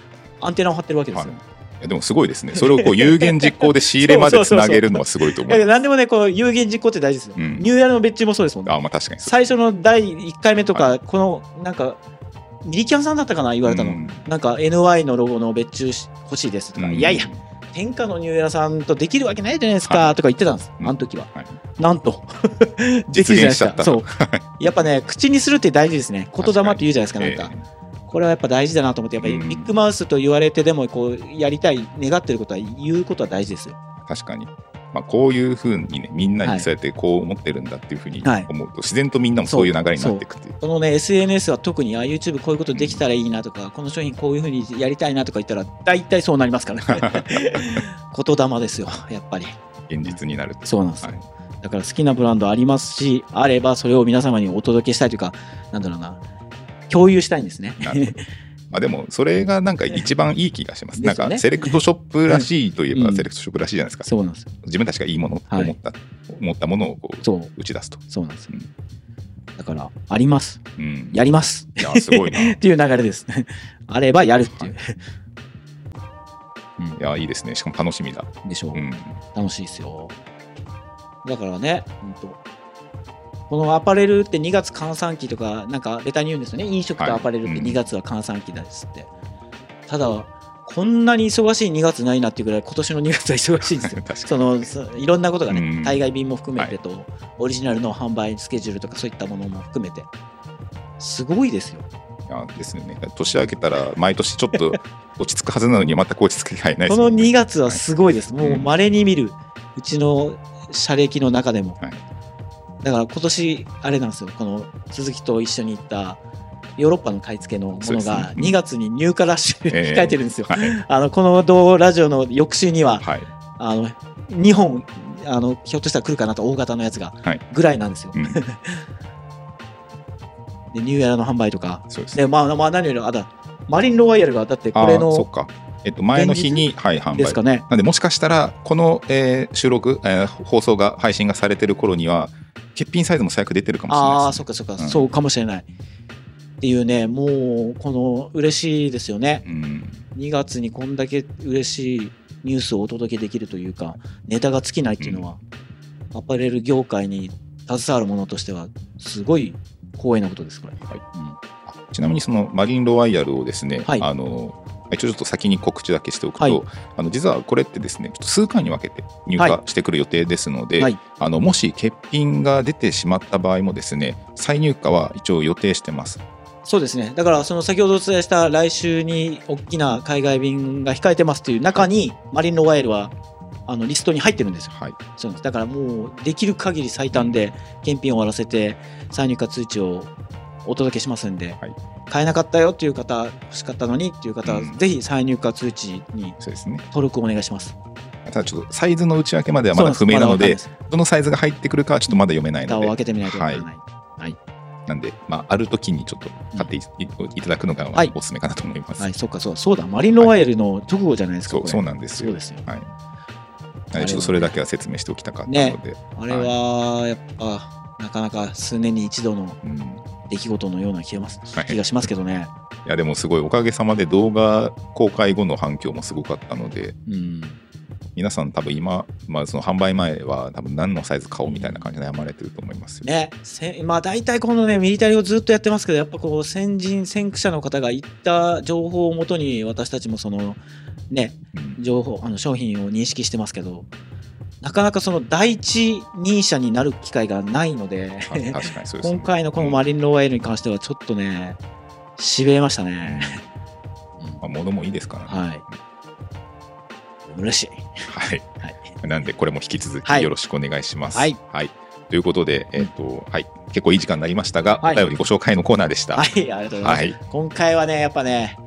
アンテナを張ってるわけですよ、はい。でもすごいですね。それをこう有言実行で仕入れまでつなげるのはすごいと思うど何でもねこう有言実行って大事ですよ、うん。ニューヤルの別注もそうですもんね。あまあ確かに最初の第1回目とか、このなんかミリキャンさんだったかな言われたの、うん。なんか NY のロゴの別注し欲しいですとか、うん。いやいや天下のニューヤルさんとできるわけないじゃないですか、はい。とか言ってたんです、うん。あの時は、はい。なんと。実現しちゃった。そう。やっぱね口にするって大事ですね。言霊って言うじゃないですかなんか、えこれはやっぱ大事だなと思ってやっぱりうん。ビッグマウスと言われてでもこうやりたい願ってることは言うことは大事ですよ。え確かに。まあ、こういうふうにねみんなにそうやってこう思ってるんだっていうふうにはい。思うと、自然とみんなもそういう流れになっていくっていう。このね SNS は特にあ YouTube こういうことできたらいいなとか、この商品こういうふうにやりたいなとか言ったら大体そうなりますからね。[LAUGHS] 言霊ですよやっぱり。現実になるそうなんですよ。はい。だから好きなブランドありますしあればそれを皆様にお届けしたいというかなんだろうな共有したいんですね。なるほど。まあでもそれがなんか一番いい気がします。なんかセレクトショップらしいといえばうん。セレクトショップらしいじゃないですか。そうなんですよ。自分たちがいいものと思った、思ったものをこう打ち出すと。そうなんですだからあります。うん、やります。いやすごいな。い [LAUGHS] っていう流れです。[LAUGHS] あればやるっていう、やいいですね。しかも楽しみだ。うん、でしょう、うん。楽しいですよ。だからね、うんとこのアパレルって2月閑散期とかなんかレターに言うんですよね。飲食とアパレルってはいうん。2月は閑散期ですって、ただこんなに忙しい2月ないなっていうぐらい今年の2月は忙しいんですよ。[LAUGHS] そのそいろんなことがね、うん。対外便も含めてと、オリジナルの販売スケジュールとかそういったものも含めてすごいですよ。いやですよね。年明けたら毎年ちょっと [LAUGHS] 落ち着くはずなのに全く落ち着く気配ないでこのすもんね。2月はすごいです、もううん。稀に見るうちの社歴の中でも、はいだから今年あれなんですよこの鈴木と一緒に行ったヨーロッパの買い付けのものがそうですねうん2月に入荷ラッシュええ控えてるんですよ、はい。あのこの同ラジオの翌週にははい。あの2本あのひょっとしたら来るかなと大型のやつが、はいぐらいなんですよ、うん [LAUGHS] でニューエラの販売とかそうです。でまあ、まあ、何よりあだマリンロワイヤルがだってこれのか。えっと、前の日に、はい、販売。ですかねなんで、もしかしたら、この、えー収録、えー放送が、配信がされてる頃には、欠品サイズも最悪出てるかもしれないね。ああそっかそっか、うん。そうかもしれない。っていうねもうこの嬉しいですよね。うん。2月にこんだけ嬉しいニュースをお届けできるというかネタが尽きないっていうのは、アパレル業界に携わる者としてはすごい光栄なことですこれ、はい。うん。ちなみにそのマリンロワイヤルをですね、はい。あの一応ちょっと先に告知だけしておくと、はい。あの実はこれってですねちょっと数回に分けて入は荷してくる予定ですので、はい。あのもし欠品が出てしまった場合もですね再入荷は一応予定してます。そうですね。だからその先ほどお伝えした来週に大きな海外便が控えてますという中にマリンロワイヤルはあのリストに入ってるんですよ。はい、そうです。だからもうできる限り最短で検品を終わらせて再入荷通知をお届けしますんで、はい買えなかったよっていう方欲しかったのにっていう方は、うんぜひ再入荷通知に。登録お願いします。ただちょっとサイズの内訳まではまだ不明なので、そうどのサイズが入ってくるかはちょっとまだ読めない蓋ので、を開けてみないとわからない。なんで、まあ、ある時にちょっと買ってい,、いただくのがはいおすすめかなと思います。はい、そうかそうそうだマリンロワイヤルの直後じゃないですか。これそうそうなんですよ。そうですよ。はい。ちょっとそれだけは説明しておきたかったので、あれはやっぱなかなか数年に一度のうん出来事のような気がますはい気がしますけどね。いやでもすごいおかげさまで動画公開後の反響もすごかったのでうん。皆さん多分今、まあ、その販売前は多分何のサイズ買おうみたいな感じで悩まれてると思いますよ。ね、せまあ大体このねミリタリーをずっとやってますけどやっぱこう先人先駆者の方が言った情報をもとに私たちもそのねうん情報あの商品を認識してますけどなかなかその第一人者になる機会がないので今回のこのマリンローワイヤルに関してはちょっとねしびれましたうん。ね、まあ、物もいいですからね。はい。嬉しい。はい。はい。なんで、これも引き続はい。きよろしくお願いします。はい。ということで、えっ、と、はい。結構いい時間になりましたが、はい。お便りご紹介のコーナーでした。はいありがとうございます、はい。今回はねやっぱね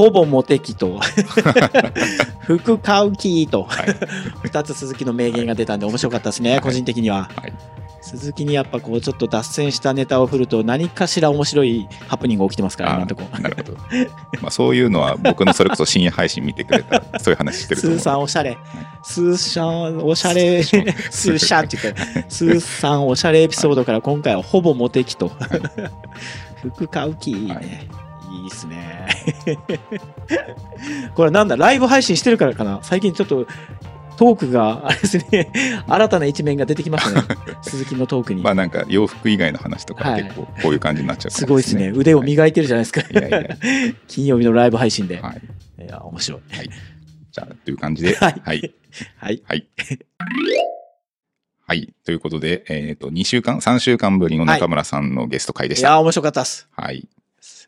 ほぼモテ期と [LAUGHS] 服買う気とはい。2つ鈴木の名言が出たんで面白かったですね、はい個人的には。はい鈴木にやっぱこうちょっと脱線したネタを振ると何かしら面白いハプニング起きてますから、とこ。なるほど。まあ、そういうのは僕のそれこそ深夜配信見てくれたら、そういう話してると思うスー。さんおしゃれ。スーシャンおしゃれ。[LAUGHS] スーシャンって言って、スーさんおしゃれエピソードから今回はほぼモテ期と。[LAUGHS] 服買う気、いいいっすね。[LAUGHS] これなんだ、ライブ配信してるからかな？最近ちょっとトークが、あれですね、[LAUGHS] 新たな一面が出てきましたね。鈴木のトークに。まあなんか洋服以外の話とかはい結構こういう感じになっちゃうかもすごいですね。腕を磨いてるじゃないですか。いやいや [LAUGHS] 金曜日のライブ配信で。はい。いや、面白い。じゃあ、という感じで、はいはい。はい。はい。はい。ということで、えっ、と、2週間、3週間ぶりの中村さんのゲスト会でした。いや、面白かったっす。はい。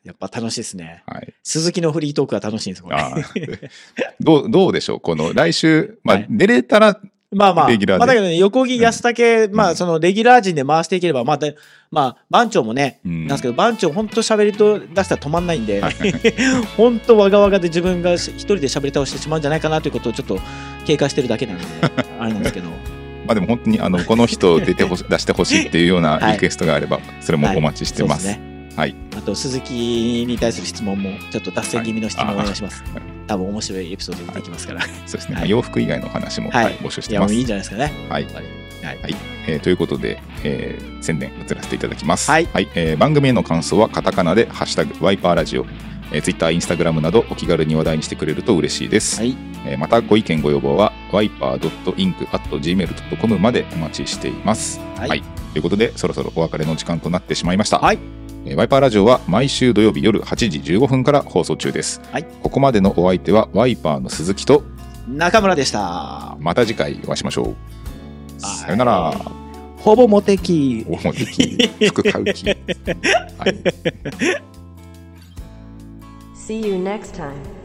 やっぱ楽しいですね。はい。鈴木のフリートークは楽しいんです、これ。[LAUGHS] どう、どうでしょうこの来週、まあ、はい出れたら、まあまあ、レギュラーでまあだけどね、横木安武、まうんあそのレギュラー陣で回していければ、まあで、まあ番長もね、うんなんですけど、番長本当喋りと出したら止まんないんではい、[LAUGHS] 本当わがわがで自分が一人で喋り倒してしまうんじゃないかなということをちょっと警戒してるだけなんで、[LAUGHS] あれなんですけど。まあでも本当に、あの、この人出てほし、出してほしいっていうようなはいリクエストがあれば、それもお待ちしてます。はいそうですねはい。あと、鈴木に対する質問も、ちょっと脱線気味の質問をお願いしますはい。多分面白いエピソード出てきますから。そうですね。はい洋服以外の話も、はいはい募集してます。もういいんじゃないですかね。はい。はいはい、えーということで、えー宣伝移らせていただきます。はいえー番組への感想はカタカナで「ハッシュタグワイパーラジオ」えー、Twitter、Instagram などお気軽に話題にしてくれると嬉しいです。はい。えーまたご意見ご要望は wiper.inc.gmail.com までお待ちしています。はいということでそろそろお別れの時間となってしまいました。はいえーワイパーラジオは毎週土曜日夜8時15分から放送中です。はいここまでのお相手はワイパーの鈴木と中村でした。また次回お会いしましょう。はいさよなら。ほぼモテ期。おもてき、服買う気。[LAUGHS] はい See you next time.